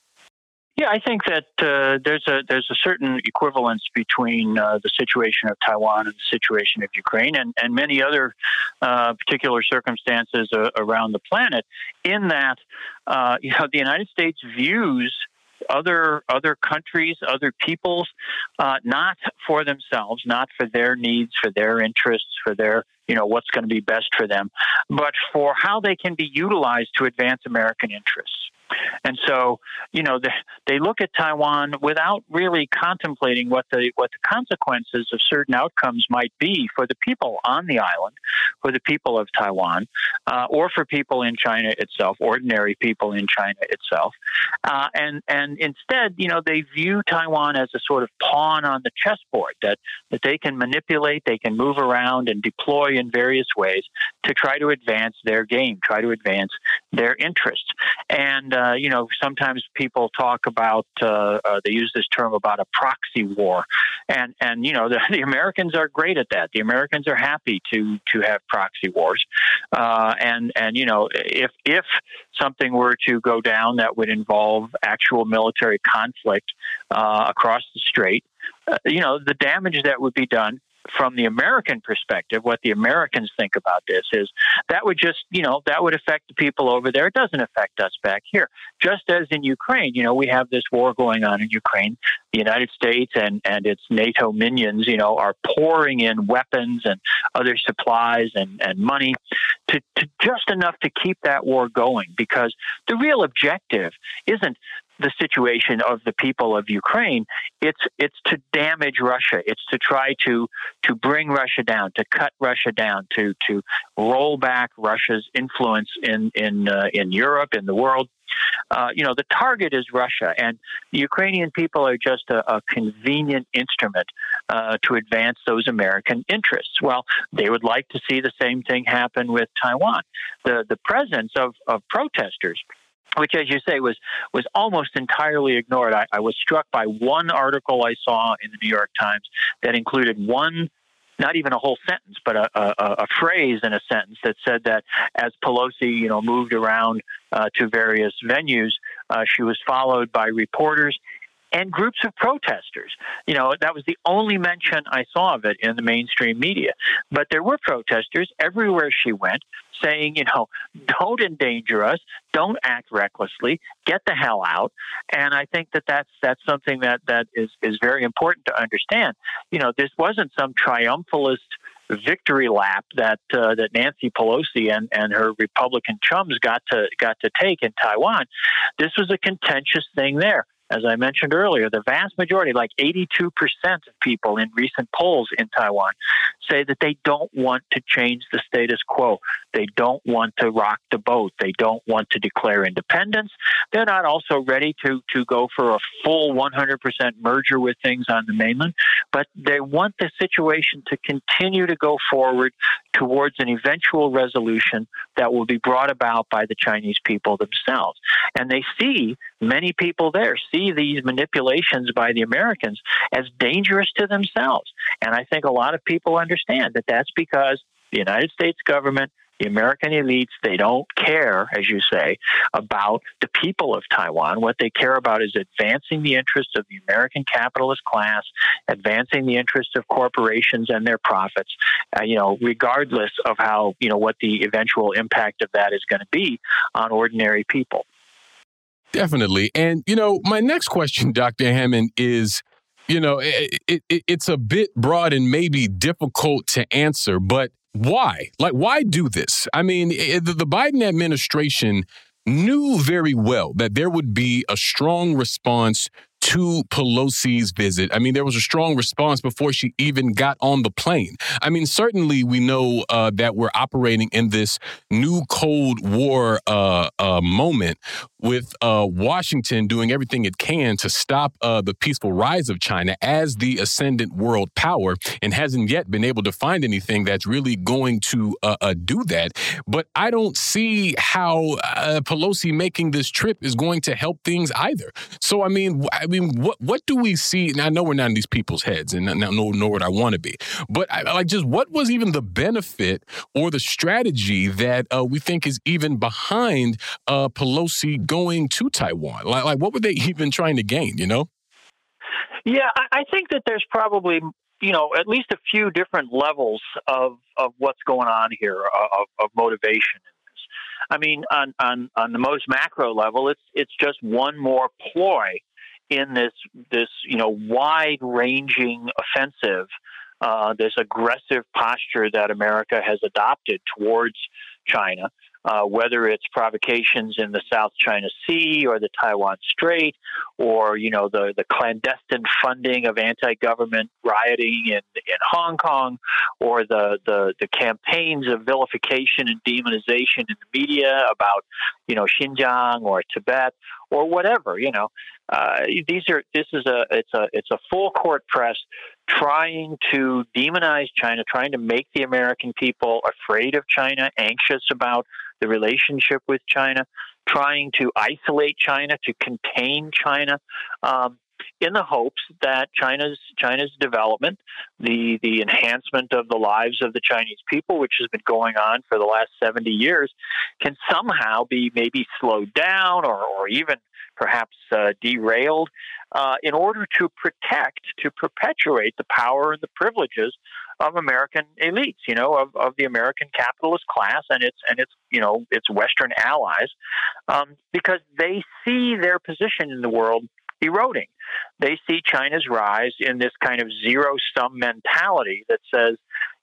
Yeah, I think that uh, there's a there's a certain equivalence between uh, the situation of Taiwan and the situation of Ukraine and, and many other uh, particular circumstances uh, around the planet. In that, uh, you know, the United States views other other countries, other peoples, uh, not for themselves, not for their needs, for their interests, for their you know what's going to be best for them, but for how they can be utilized to advance American interests. And so, you know, they, they look at Taiwan without really contemplating what the what the consequences of certain outcomes might be for the people on the island, for the people of Taiwan, uh, or for people in China itself, ordinary people in China itself. Uh, and and instead, you know, they view Taiwan as a sort of pawn on the chessboard that that they can manipulate, they can move around and deploy in various ways to try to advance their game, try to advance their interests. And uh, uh, you know, sometimes people talk about uh, uh, they use this term about a proxy war, and and you know <laughs> the, the, Americans are great at that. The Americans are happy to to have proxy wars, uh, and and you know if if something were to go down that would involve actual military conflict uh, across the strait, you know the damage that would be done from the American perspective, what the Americans think about this is that would just, you know, that would affect the people over there. It doesn't affect us back here. Just as in Ukraine, you know, we have this war going on in Ukraine. The United States and, and its NATO minions, you know, are pouring in weapons and other supplies and, and money to, to just enough to keep that war going because the real objective isn't the situation of the people of Ukraine. It's it's to damage Russia. It's to try to to bring Russia down, to cut Russia down, to to roll back Russia's influence in in uh, in Europe, in the world. Uh, you know, the target is Russia, and the Ukrainian people are just a, a convenient instrument uh, to advance those American interests. Well, they would like to see the same thing happen with Taiwan. The the presence of, of protesters which, as you say, was was almost entirely ignored. I, I, was struck by one article I saw in the New York Times that included one. Not even a whole sentence, but a, a, a phrase in a sentence that said that as Pelosi, you know, moved around uh, to various venues, uh, she was followed by reporters and groups of protesters. You know, that was the only mention I saw of it in the mainstream media. But there were protesters everywhere she went saying, you know, don't endanger us, don't act recklessly, get the hell out. And I think that that's that's something that that is is very important to understand. You know, this wasn't some triumphalist victory lap that uh, that Nancy Pelosi and, and her Republican chums got to got to take in Taiwan. This was a contentious thing there as I mentioned earlier, the vast majority, like 82% of people in recent polls in Taiwan, say that they don't want to change the status quo. They don't want to rock the boat. They don't want to declare independence. They're not also ready to, to go for a full 100% merger with things on the mainland, but they want the situation to continue to go forward towards an eventual resolution that will be brought about by the Chinese people themselves. And they see many people there see these manipulations by the Americans as dangerous to themselves. And I think a lot of people understand that that's because the United States government the American elites, they don't care, as you say, about the people of Taiwan. What they care about is advancing the interests of the American capitalist class, advancing the interests of corporations and their profits, uh, you know, regardless of how, you know, what the eventual impact of that is going to be on ordinary people. Definitely. And, you know, my next question, Dr. Hammond, is you know, it, it, it's a bit broad and maybe difficult to answer, but why? Like, why do this? I mean, the Biden administration knew very well that there would be a strong response to Pelosi's visit. I mean, there was a strong response before she even got on the plane. I mean, certainly we know uh, that we're operating in this new Cold War uh, uh, moment with uh, Washington doing everything it can to stop uh, the peaceful rise of China as the ascendant world power and hasn't yet been able to find anything that's really going to uh, do that. But I don't see how Pelosi making this trip is going to help things either. So, I mean, I mean, what what do we see? And I know we're not in these people's heads, and not know nor what I want to be. But I, like, just what was even the benefit or the strategy that uh, we think is even behind uh, Pelosi going to Taiwan? Like, like, what were they <laughs> even trying to gain? You know? Yeah, I, I think that there's probably you know at least a few different levels of of what's going on here uh, of, of motivation I mean, on, on, on the most macro level, it's it's just one more ploy in this this you know wide ranging offensive, uh, this aggressive posture that America has adopted towards China uh, whether it's provocations in the South China Sea or the Taiwan Strait, or you know the the clandestine funding of anti-government rioting in in Hong Kong, or the the the campaigns of vilification and demonization in the media about you know Xinjiang or Tibet or whatever. You know, uh, these are this is a it's a it's a full court press trying to demonize China, trying to make the American people afraid of China, anxious about the relationship with China, trying to isolate China, to contain China. Um, in the hopes that China's China's development, the the enhancement of the lives of the Chinese people, which has been going on for the last 70 years, can somehow be maybe slowed down or, or even perhaps uh, derailed uh, in order to protect, to perpetuate the power and the privileges of American elites, you know, of, of the American capitalist class and its and its you know its Western allies, um, because they see their position in the world eroding. They see China's rise in this kind of zero sum mentality that says,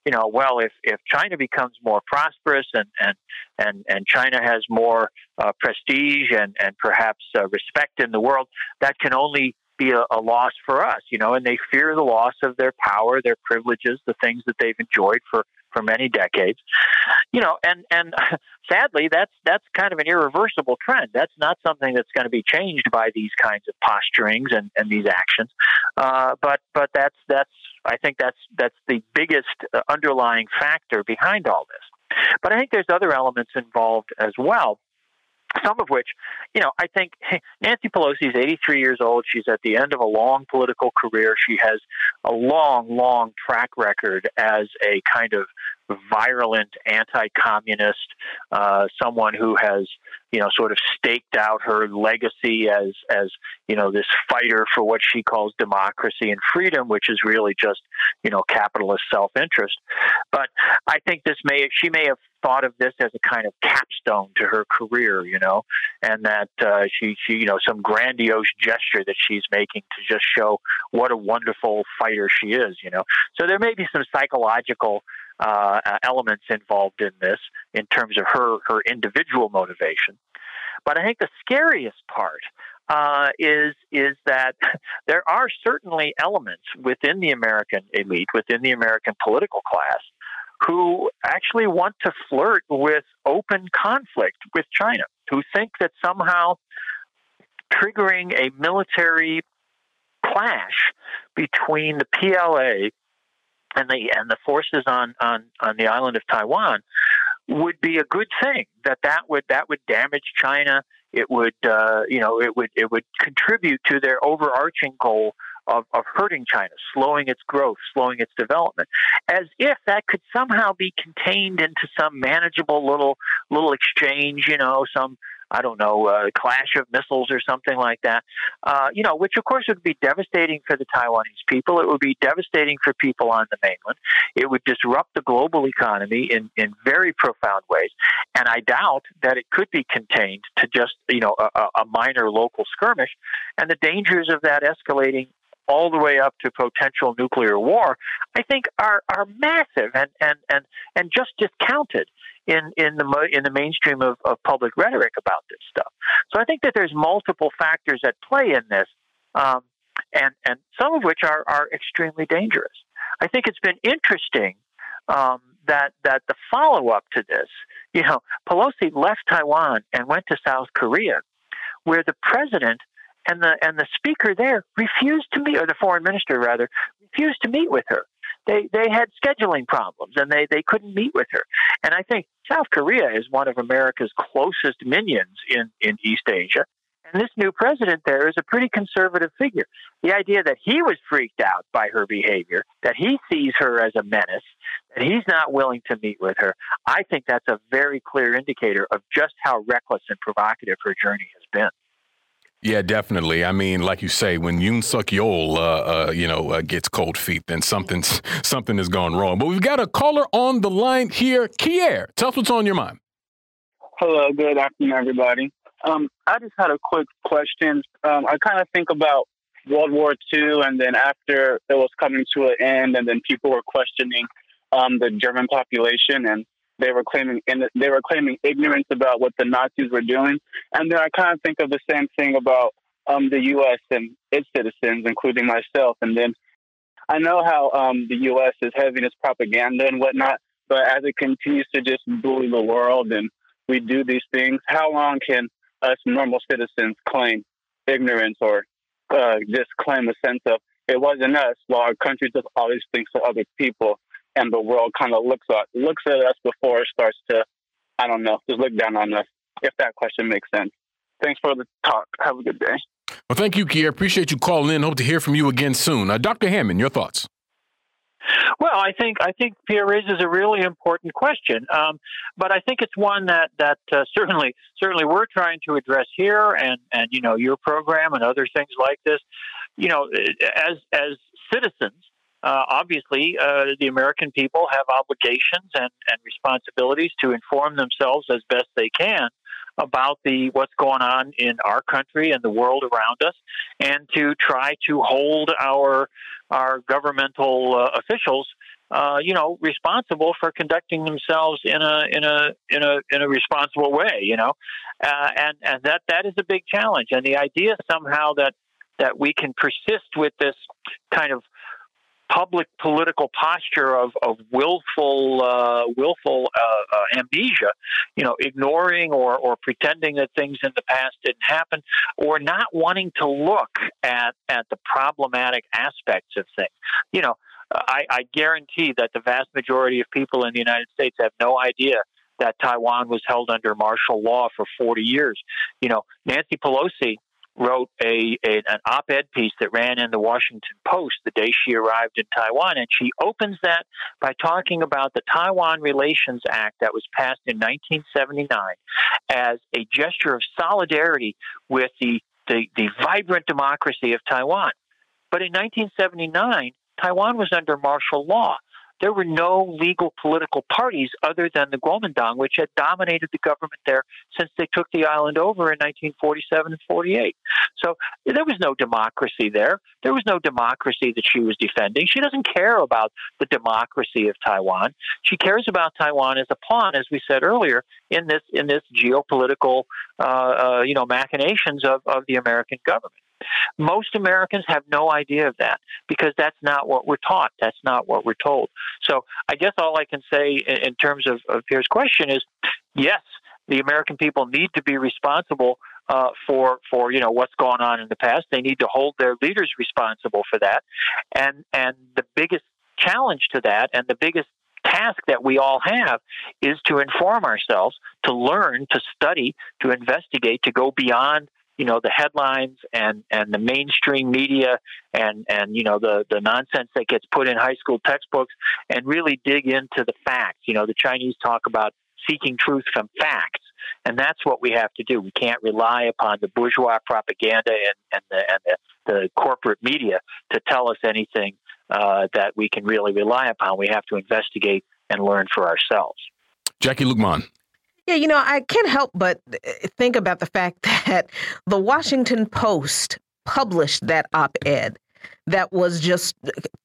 you know, well, if, if China becomes more prosperous and, and, and, and China has more uh, prestige and, and perhaps uh, respect in the world, that can only be a, a loss for us, you know, and they fear the loss of their power, their privileges, the things that they've enjoyed for, for many decades. You know, and, and <laughs> sadly, that's, that's kind of an irreversible trend. That's not something that's going to be changed by these kinds of posturings and, and these actions. Uh, but, but that's, that's, I think that's, that's the biggest uh, underlying factor behind all this. But I think there's other elements involved as well some of which, you know, I think Nancy Pelosi is 83 years old. She's at the end of a long political career. She has a long, long track record as a kind of virulent anti-communist, uh, someone who has, you know, sort of staked out her legacy as, as you know, this fighter for what she calls democracy and freedom, which is really just, you know, capitalist self-interest. But I think this may, she may have thought of this as a kind of capstone to her career, you know, and that uh, she, she, you know, some grandiose gesture that she's making to just show what a wonderful fighter she is, you know. So there may be some psychological uh, elements involved in this in terms of her her individual motivation. But I think the scariest part uh, is is that <laughs> there are certainly elements within the American elite, within the American political class, who actually want to flirt with open conflict with China, who think that somehow triggering a military clash between the PLA and the and the forces on on on the island of Taiwan would be a good thing. That that would that would damage China. It would uh, you know it would it would contribute to their overarching goal of, of hurting China, slowing its growth, slowing its development, as if that could somehow be contained into some manageable little little exchange, you know, some I don't know, a clash of missiles or something like that. Uh, you know, which of course would be devastating for the Taiwanese people. It would be devastating for people on the mainland. It would disrupt the global economy in, in very profound ways. And I doubt that it could be contained to just, you know, a, a minor local skirmish. And the dangers of that escalating all the way up to potential nuclear war, I think are are massive and and and and just discounted in in the in the mainstream of, of public rhetoric about this stuff. So I think that there's multiple factors at play in this, um, and and some of which are are extremely dangerous. I think it's been interesting um, that that the follow up to this, you know, Pelosi left Taiwan and went to South Korea, where the president and the and the speaker there refused to meet, or the foreign minister rather, refused to meet with her. They they had scheduling problems and they they couldn't meet with her. And I think South Korea is one of America's closest minions in in East Asia. And this new president there is a pretty conservative figure. The idea that he was freaked out by her behavior, that he sees her as a menace, that he's not willing to meet with her, I think that's a very clear indicator of just how reckless and provocative her journey has been. Yeah, definitely. I mean, like you say, when Yoon Suk Yeol, uh, uh, you know, uh, gets cold feet, then something's <laughs> something has gone wrong. But we've got a caller on the line here, Kier. Tell us what's on your mind. Hello, good afternoon, everybody. Um, I just had a quick question. Um, I kind of think about World War II, and then after it was coming to an end, and then people were questioning um, the German population, and they were claiming and they were claiming ignorance about what the Nazis were doing. And then I kind of think of the same thing about um, the U.S. and its citizens, including myself. And then I know how um, the U.S. is having its propaganda and whatnot, but as it continues to just bully the world and we do these things, how long can us normal citizens claim ignorance or uh, just claim a sense of it wasn't us while our country does all these things to other people? And the world kind of looks at looks at us before it starts to, I don't know, just look down on us. If that question makes sense. Thanks for the talk. Have a good day. Well, thank you, Kier. Appreciate you calling in. Hope to hear from you again soon. Uh, Dr. Hammond, your thoughts? Well, I think I think Pierre raises a really important question, um, but I think it's one that that uh, certainly certainly we're trying to address here, and and you know your program and other things like this. You know, as as citizens, uh, obviously, uh, the American people have obligations and, and responsibilities to inform themselves as best they can about the what's going on in our country and the world around us, and to try to hold our our governmental uh, officials, uh, you know, responsible for conducting themselves in a in a in a in a responsible way. You know, uh, and and that that is a big challenge. And the idea somehow that that we can persist with this kind of public political posture of, of willful uh, willful uh, uh, amnesia, you know, ignoring or, or pretending that things in the past didn't happen, or not wanting to look at at the problematic aspects of things. You know, I, I guarantee that the vast majority of people in the United States have no idea that Taiwan was held under martial law for 40 years. You know, Nancy Pelosi wrote a, a, an op-ed piece that ran in the Washington Post the day she arrived in Taiwan, and she opens that by talking about the Taiwan Relations Act that was passed in 1979 as a gesture of solidarity with the, the, the vibrant democracy of Taiwan. But in 1979, Taiwan was under martial law there were no legal political parties other than the Kuomintang, which had dominated the government there since they took the island over in 1947 and 48. So there was no democracy there. There was no democracy that she was defending. She doesn't care about the democracy of Taiwan. She cares about Taiwan as a pawn, as we said earlier, in this in this geopolitical uh, uh, you know machinations of, of the American government. Most Americans have no idea of that because that's not what we're taught. That's not what we're told. So I guess all I can say in, terms of, of Pierre's question is yes, the American people need to be responsible uh, for for you know what's gone on in the past. They need to hold their leaders responsible for that, and and the biggest challenge to that, and the biggest task that we all have is to inform ourselves, to learn, to study, to investigate, to go beyond you know the headlines and and the mainstream media and and you know the the nonsense that gets put in high school textbooks and really dig into the facts. You know the chinese talk about seeking truth from facts. And that's what we have to do. We can't rely upon the bourgeois propaganda and and the and the, the corporate media to tell us anything uh, that we can really rely upon. We have to investigate and learn for ourselves. Jacquie Luqman yeah, you know, I can't help but uh, think about the fact <laughs> that the Washington Post published that op ed that was just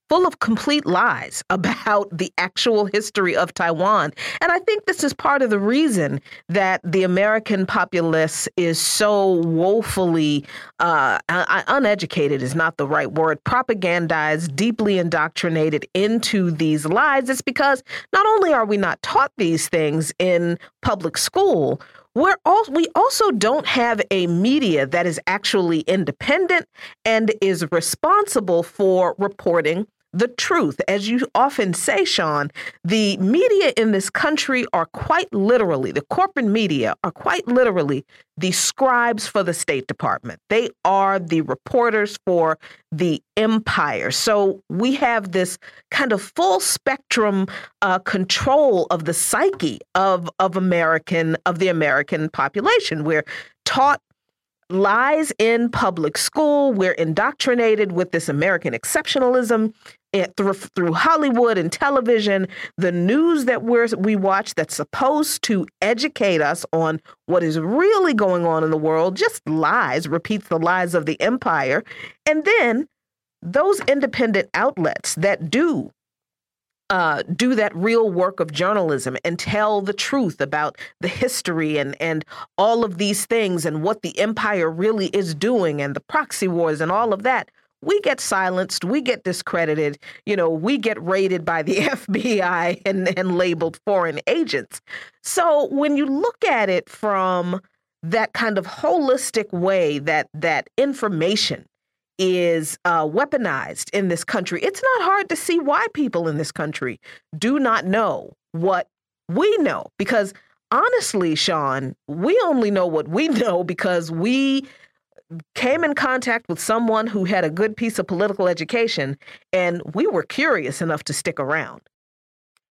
full of complete lies <laughs> about the actual history of Taiwan. And I think this is part of the reason that the American populace is so woefully uh, uneducated, is not the right word, propagandized, deeply indoctrinated into these lies. It's because not only are we not taught these things in public school, we're all, we also don't have a media that is actually independent and is responsible for reporting the truth. As you often say, Sean, the media in this country are quite literally, the corporate media are quite literally the scribes for the State Department. They are the reporters for the empire. So we have this kind of full spectrum uh, control of the psyche of, of American, of the American population. We're taught lies in public school. We're indoctrinated with this American exceptionalism through, through Hollywood and television, the news that we're, we watch that's supposed to educate us on what is really going on in the world just lies, repeats the lies of the empire. And then those independent outlets that do uh, do that real work of journalism and tell the truth about the history and and all of these things and what the empire really is doing and the proxy wars and all of that we get silenced, we get discredited, you know, we get raided by the <laughs> FBI and, and labeled foreign agents. So when you look at it from that kind of holistic way that that information is uh, weaponized in this country, it's not hard to see why people in this country do not know what we know. Because honestly, Sean, we only know what we <laughs> know because we came in contact with someone who had a good piece of political education, and we were curious enough to stick around.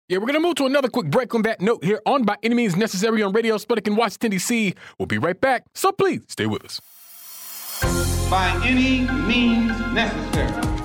Yeah, we're going to move to another quick break on that note here on By Any Means Necessary on Radio Sputnik in Washington, D.C. We'll be right back, so please stay with us. By any means necessary.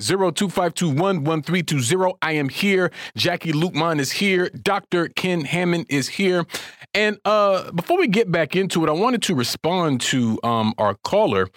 025211320. I am here. Jacquie Luqman is here. Dr. Ken Hammond is here. And uh, before we get back into it, I wanted to respond to um, our caller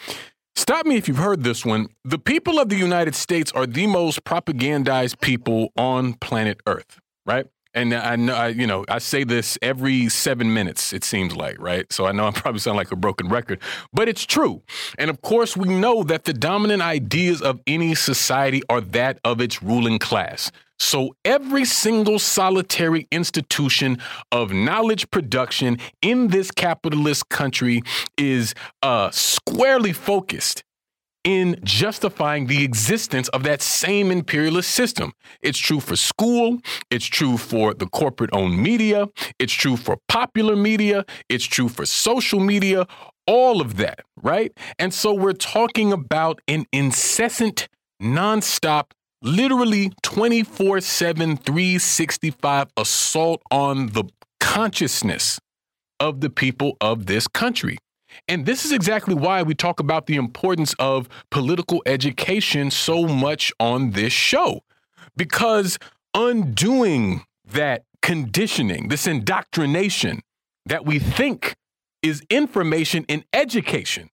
Stop me if you've heard this one. The people of the United States are the most propagandized people on planet Earth, right? And I know, I, you know, I say this every seven minutes, it seems like, right? So I know I'm probably sound like a broken record, but it's true. And of course, we know that the dominant ideas of any society are that of its ruling class. So every single solitary institution of knowledge production in this capitalist country is uh, squarely focused in justifying the existence of that same imperialist system. It's true for school, it's true for the corporate owned media, it's true for popular media, it's true for social media, all of that, right? And so we're talking about an incessant, nonstop, literally 24 7, 365 assault on the consciousness of the people of this country. And this is exactly why we talk about the importance of political education so much on this show. Because undoing that conditioning, this indoctrination that we think is information in education,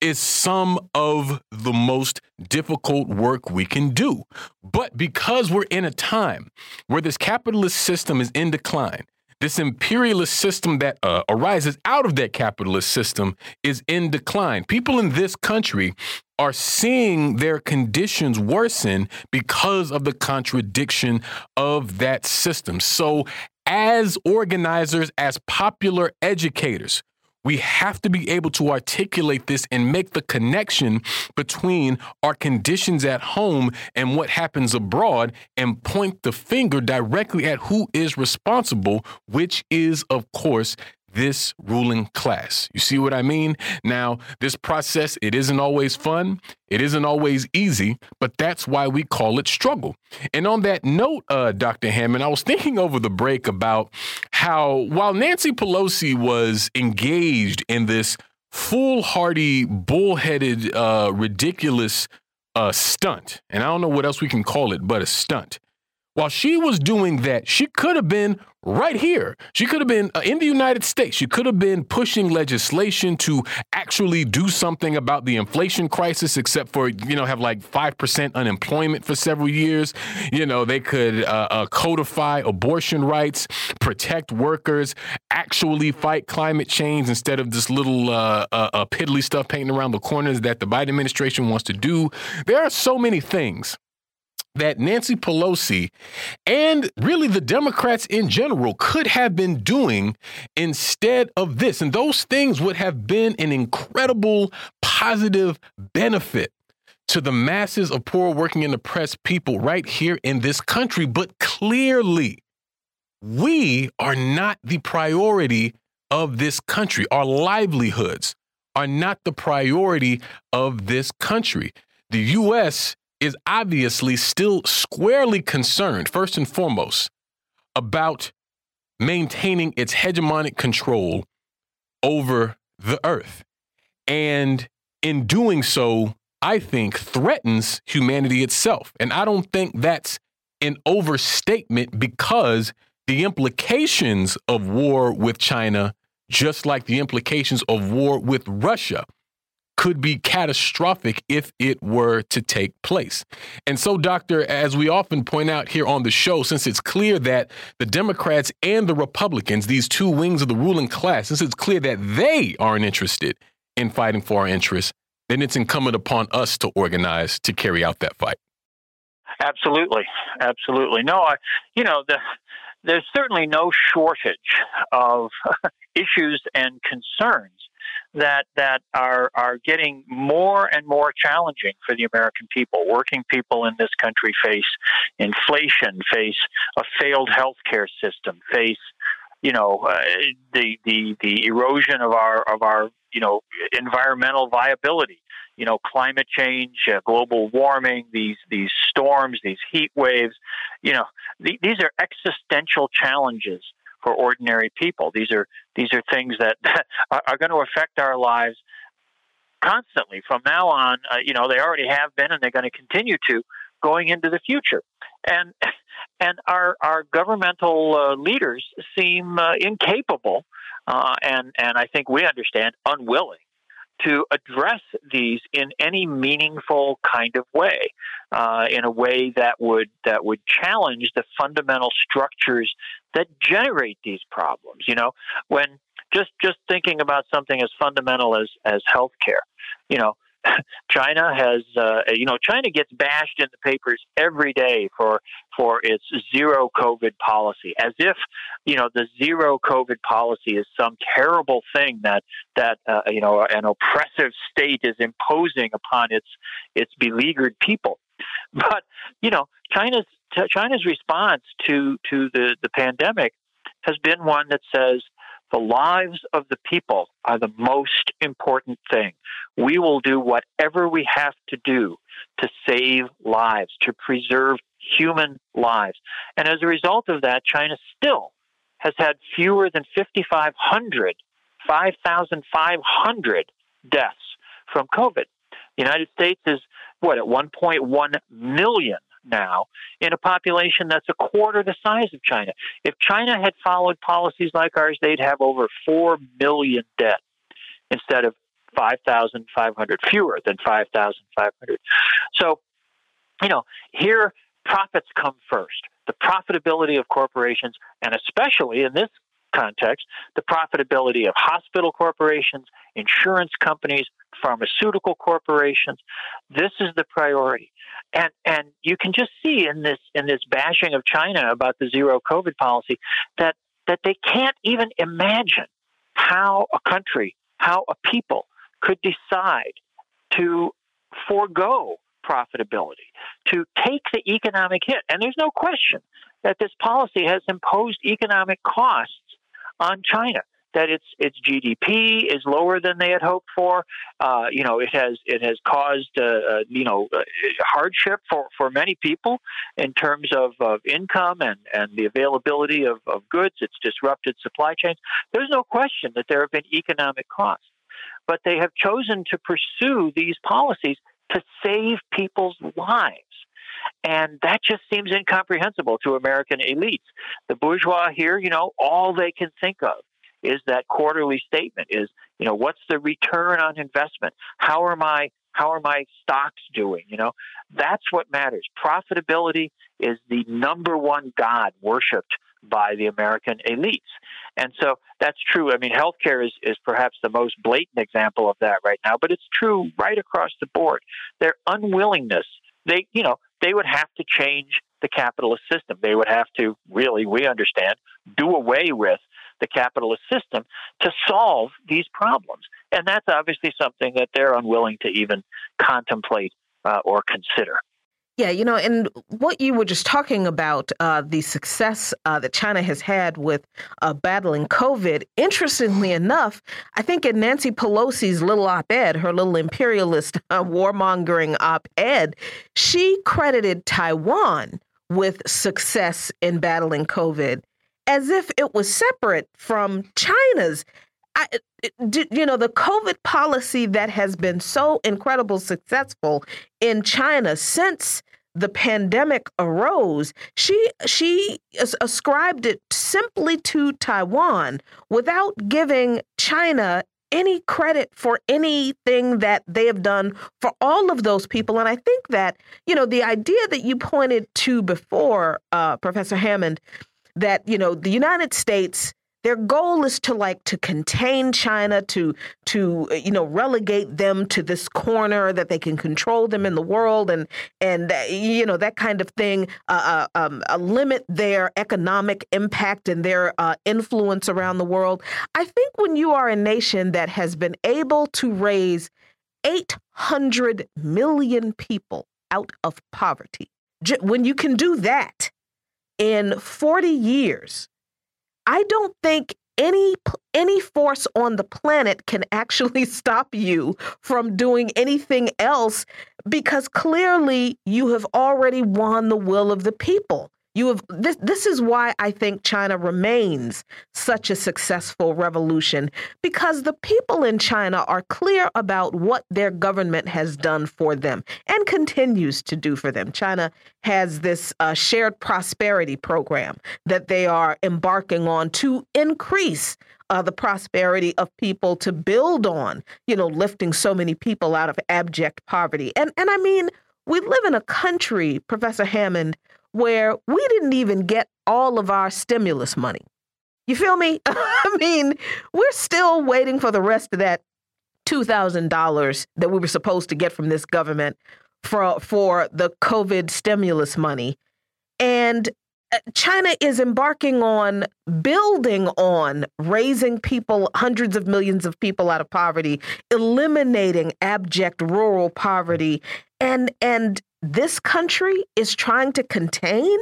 is some of the most difficult work we can do. But because we're in a time where this capitalist system is in decline, this imperialist system that uh, arises out of that capitalist system is in decline. People in this country are seeing their conditions worsen because of the contradiction of that system. So, as organizers, as popular educators, we have to be able to articulate this and make the connection between our conditions at home and what happens abroad and point the finger directly at who is responsible, which is, of course, this ruling class. You see what I mean? Now, this process, it isn't always fun. It isn't always easy, but that's why we call it struggle. And on that note, uh, Dr. Hammond, I was thinking over the break about how while Nancy Pelosi was engaged in this foolhardy, bullheaded, uh, ridiculous uh, stunt, and I don't know what else we can call it but a stunt. While she was doing that, she could have been right here. She could have been uh, in the United States. She could have been pushing legislation to actually do something about the inflation crisis, except for, you know, have like 5% unemployment for several years. You know, they could uh, uh, codify abortion rights, protect workers, actually fight climate change instead of this little uh, uh, piddly stuff painting around the corners that the Biden administration wants to do. There are so many things that Nancy Pelosi and really the Democrats in general could have been doing instead of this. And those things would have been an incredible positive benefit to the masses of poor working and oppressed people right here in this country. But clearly, we are not the priority of this country. Our livelihoods are not the priority of this country. The U.S is obviously still squarely concerned, first and foremost, about maintaining its hegemonic control over the earth. And in doing so, I think threatens humanity itself. And I don't think that's an overstatement because the implications of war with China, just like the implications of war with Russia, could be catastrophic if it were to take place. And so, Doctor, as we often point out here on the show, since it's clear that the Democrats and the Republicans, these two wings of the ruling class, since it's clear that they aren't interested in fighting for our interests, then it's incumbent upon us to organize to carry out that fight. Absolutely, absolutely. No, I, you know, the, there's certainly no shortage of <laughs> issues and concerns that that are are getting more and more challenging for the American people. Working people in this country face inflation, face a failed healthcare system, face you know uh, the the the erosion of our of our you know environmental viability you know climate change uh, global warming these these storms these heat waves you know th- these are existential challenges for ordinary people. These are these are things that <laughs> are, are going to affect our lives constantly from now on. Uh, you know, they already have been, and they're going to continue to going into the future. And <laughs> and our our governmental uh, leaders seem uh, incapable, uh, and and I think we understand unwilling to address these in any meaningful kind of way, uh, in a way that would that would challenge the fundamental structures that generate these problems. You know, when just just thinking about something as fundamental as as healthcare, you know, <laughs> China has, uh, you know, China gets bashed in the papers every day for for its zero COVID policy, as if you know the zero COVID policy is some terrible thing that that uh, you know an oppressive state is imposing upon its its beleaguered people. <laughs> But you know, China's China's response to to the the pandemic has been one that says the lives of the people are the most important thing. We will do whatever we have to do to save lives, to preserve human lives. And as a result of that, China still has had fewer than 5,500, 5,500 deaths from COVID. The United States is, what, at 1.1 million now in a population that's a quarter the size of China. If China had followed policies like ours, they'd have over 4 million dead instead of 5,500, fewer than 5,500. So, you know, here profits come first. The profitability of corporations, and especially in this context, the profitability of hospital corporations, insurance companies, pharmaceutical corporations. This is the priority. And and you can just see in this in this bashing of China about the zero COVID policy that that they can't even imagine how a country, how a people could decide to forego profitability, to take the economic hit. And there's no question that this policy has imposed economic costs on China. That its its GDP is lower than they had hoped for. Uh, you know, it has it has caused uh, uh, you know uh, hardship for, for many people in terms of, of income and, and the availability of, of goods. It's disrupted supply chains. There's no question that there have been economic costs, but they have chosen to pursue these policies to save people's lives. And that just seems incomprehensible to American elites. The bourgeois here, you know, all they can think of is that quarterly statement is, you know, what's the return on investment? How are my how are my stocks doing? You know, that's what matters. Profitability is the number one god worshipped by the American elites. And so that's true. I mean, healthcare is, is perhaps the most blatant example of that right now, but it's true right across the board. Their unwillingness, they, you know, they would have to change the capitalist system. They would have to really, we understand, do away with the capitalist system to solve these problems. And that's obviously something that they're unwilling to even contemplate uh, or consider. Yeah, you know, and what you were just talking about, uh, the success uh, that China has had with uh, battling COVID, interestingly enough, I think in Nancy Pelosi's little op ed, her little imperialist <laughs> uh, warmongering op ed, she credited Taiwan with success in battling COVID as if it was separate from China's. I, you know, the COVID policy that has been so incredible successful in China since the pandemic arose, she she ascribed it simply to Taiwan without giving China any credit for anything that they have done for all of those people. And I think that, you know, the idea that you pointed to before, uh, Professor Hammond, that, you know, the United States their goal is to like to contain China, to to uh, you know relegate them to this corner that they can control them in the world, and and uh, you know that kind of thing. Uh, uh, um, uh, limit their economic impact and their uh, influence around the world. I think when you are a nation that has been able to raise 800 million people out of poverty, when you can do that in 40 years I don't think any any force on the planet can actually <laughs> stop you from doing anything else because clearly you have already won the will of the people. You have this this is why I think China remains such a successful revolution because the people in China are clear about what their government has done for them and continues to do for them. China has this uh, shared prosperity program that they are embarking on to increase uh, the prosperity of people to build on, you know, lifting so many people out of abject poverty. And and I mean, we live in a country, Professor Hammond, where we didn't even get all of our stimulus money. You feel me? <laughs> I mean, we're still waiting for the rest of that $2,000 that we were supposed to get from this government for for the COVID stimulus money. And uh, China is embarking on building on raising people, hundreds of millions of people out of poverty, eliminating abject rural poverty, and and this country is trying to contain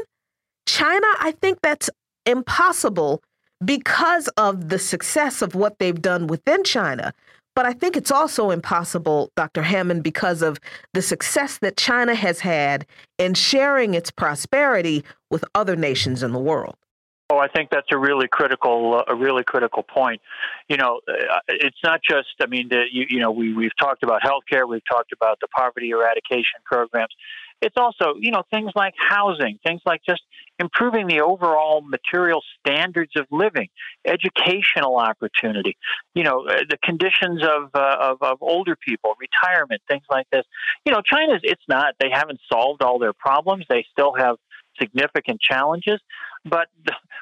China. I think that's impossible because of the success of what they've done within China. But I think it's also impossible, Dr. Hammond, because of the success that China has had in sharing its prosperity with other nations in the world. Oh, I think that's a really critical, uh, a really critical point. You know, uh, it's not just. I mean, the, you, you know, we we've talked about healthcare, we've talked about the poverty eradication programs. It's also, you know, things like housing, things like just improving the overall material standards of living, educational opportunity, you know, uh, the conditions of, uh, of, of older people, retirement, things like this. You know, China's, it's not, they haven't solved all their problems. They still have significant challenges, but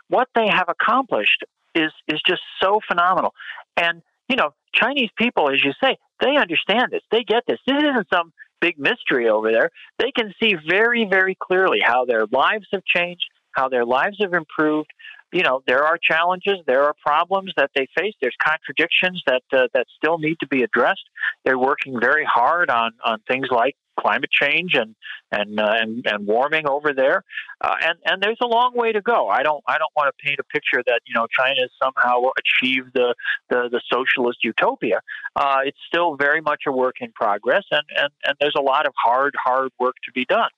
what they have accomplished is, is just so phenomenal. And, you know, Chinese people, as you say, they understand this. They get this. This isn't some big mystery over there. They can see very, very clearly how their lives have changed, how their lives have improved. You know, there are challenges, there are problems that they face. There's contradictions that uh, that still need to be addressed. They're working very hard on on things like climate change and and uh, and, and warming over there, uh, and and there's a long way to go. I don't I don't want to paint a picture that you know China has somehow achieved the the, the socialist utopia. Uh, it's still very much a work in progress, and, and and there's a lot of hard hard work to be done.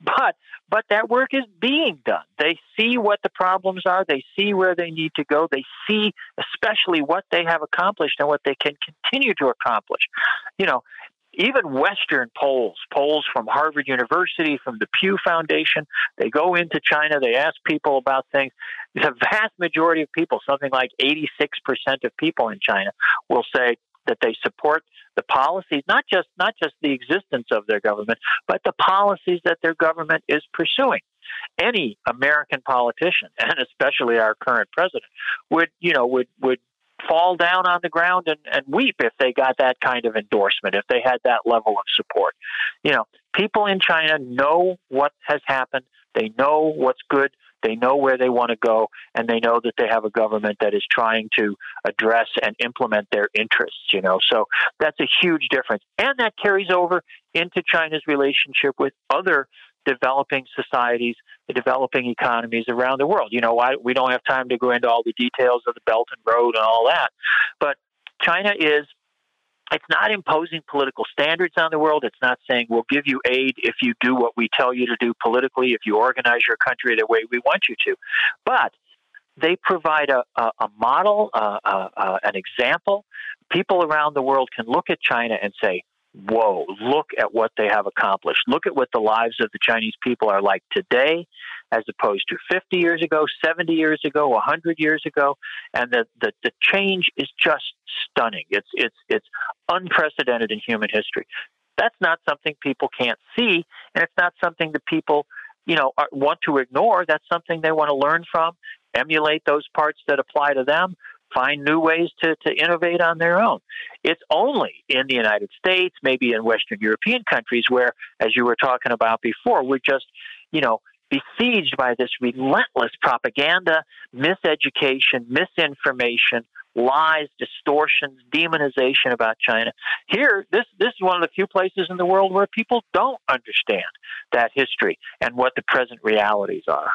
But but that work is being done. They see what the problems are. They see where they need to go. They see especially what they have accomplished and what they can continue to accomplish. You know, even Western polls, polls from Harvard University, from the Pew Foundation, they go into China, they ask people about things. The vast majority of people, something like 86% of people in China, will say that they support the policies, not just not just the existence of their government, but the policies that their government is pursuing. Any American politician, <laughs> and especially our current president, would you know would would fall down on the ground and, and weep if they got that kind of endorsement, if they had that level of support. You know, people in China know what has happened. They know what's good. They know where they want to go, and they know that they have a government that is trying to address and implement their interests. You know, so that's a huge difference, and that carries over into China's relationship with other developing societies, the developing economies around the world. You know, I, we don't have time to go into all the details of the Belt and Road and all that, but China is. It's not imposing political standards on the world. It's not saying we'll give you aid if you do what we tell you to do politically, if you organize your country the way we want you to. But they provide a, a, a model, uh, uh, an example. People around the world can look at China and say, whoa, look at what they have accomplished. Look at what the lives of the Chinese people are like today as opposed to 50 years ago, 70 years ago, 100 years ago. And the, the, the change is just stunning. It's, it's, it's unprecedented in human history. That's not something people can't see, and it's not something that people, you know, want to ignore. That's something they want to learn from, emulate those parts that apply to them, find new ways to, to innovate on their own. It's only in the United States, maybe in Western European countries, where, as you were talking about before, we're just, you know, besieged by this relentless propaganda, miseducation, misinformation, lies, distortions, demonization about China. Here, this this is one of the few places in the world where people don't understand that history and what the present realities are.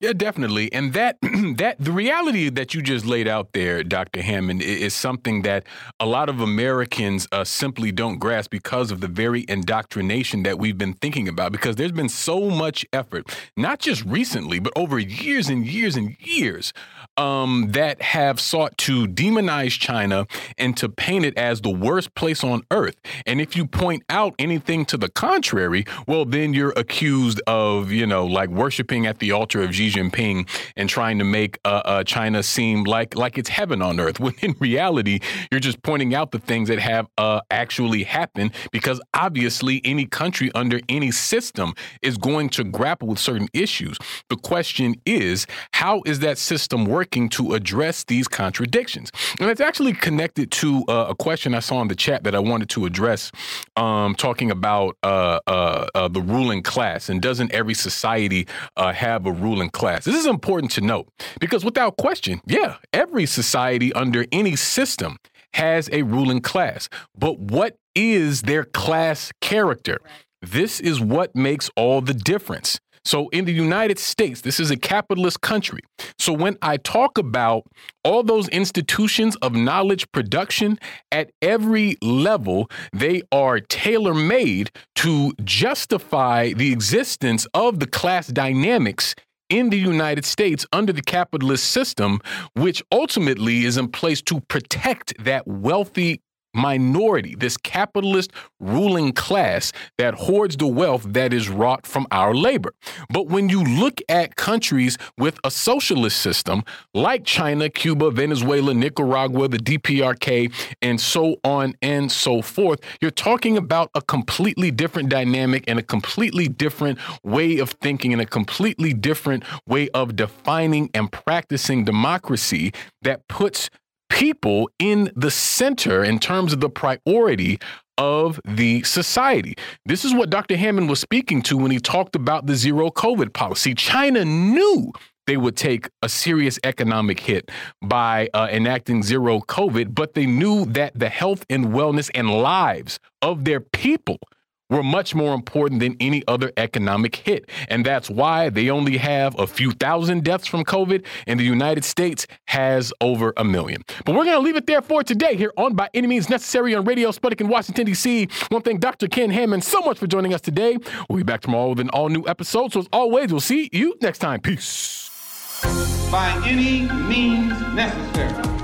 Yeah, definitely. And that <clears throat> that the reality that you just laid out there, Dr. Hammond, is something that a lot of Americans uh, simply don't grasp because of the very indoctrination that we've been thinking about. Because there's been so much effort, not just recently, but over years and years and years, um, that have sought to demonize China and to paint it as the worst place on earth. And if you point out anything to the contrary, well, then you're accused of, you know, like worshiping at the altar of Jinping and trying to make uh, uh, China seem like like it's heaven on earth. <laughs> When in reality, you're just pointing out the things that have uh, actually happened. Because obviously, any country under any system is going to grapple with certain issues. The question is, how is that system working to address these contradictions? And it's actually connected to uh, a question I saw in the chat that I wanted to address, um, talking about uh, uh, the ruling class and doesn't every society have a ruling class. This is important to note because without question, yeah, every society under any system has a ruling class. But what is their class character? This is what makes all the difference. So, in the United States, this is a capitalist country. So, when I talk about all those institutions of knowledge production at every level, they are tailor made to justify the existence of the class dynamics in the United States under the capitalist system, which ultimately is in place to protect that wealthy minority, this capitalist ruling class that hoards the wealth that is wrought from our labor. But when you look at countries with a socialist system like China, Cuba, Venezuela, Nicaragua, the DPRK, and so on and so forth, you're talking about a completely different dynamic and a completely different way of thinking and a completely different way of defining and practicing democracy that puts people in the center in terms of the priority of the society. This is what Dr. Hammond was speaking to when he talked about the zero COVID policy. China knew they would take a serious economic hit by uh, enacting zero COVID, but they knew that the health and wellness and lives of their people were much more important than any other economic hit. And that's why they only have a few thousand deaths from COVID, and the United States has over a million. But we're going to leave it there for today here on By Any Means Necessary on Radio Sputnik in Washington, D.C. One thank Dr. Ken Hammond so much for joining us today. We'll be back tomorrow with an all new episode. So, as always, we'll see you next time. Peace. By any means necessary.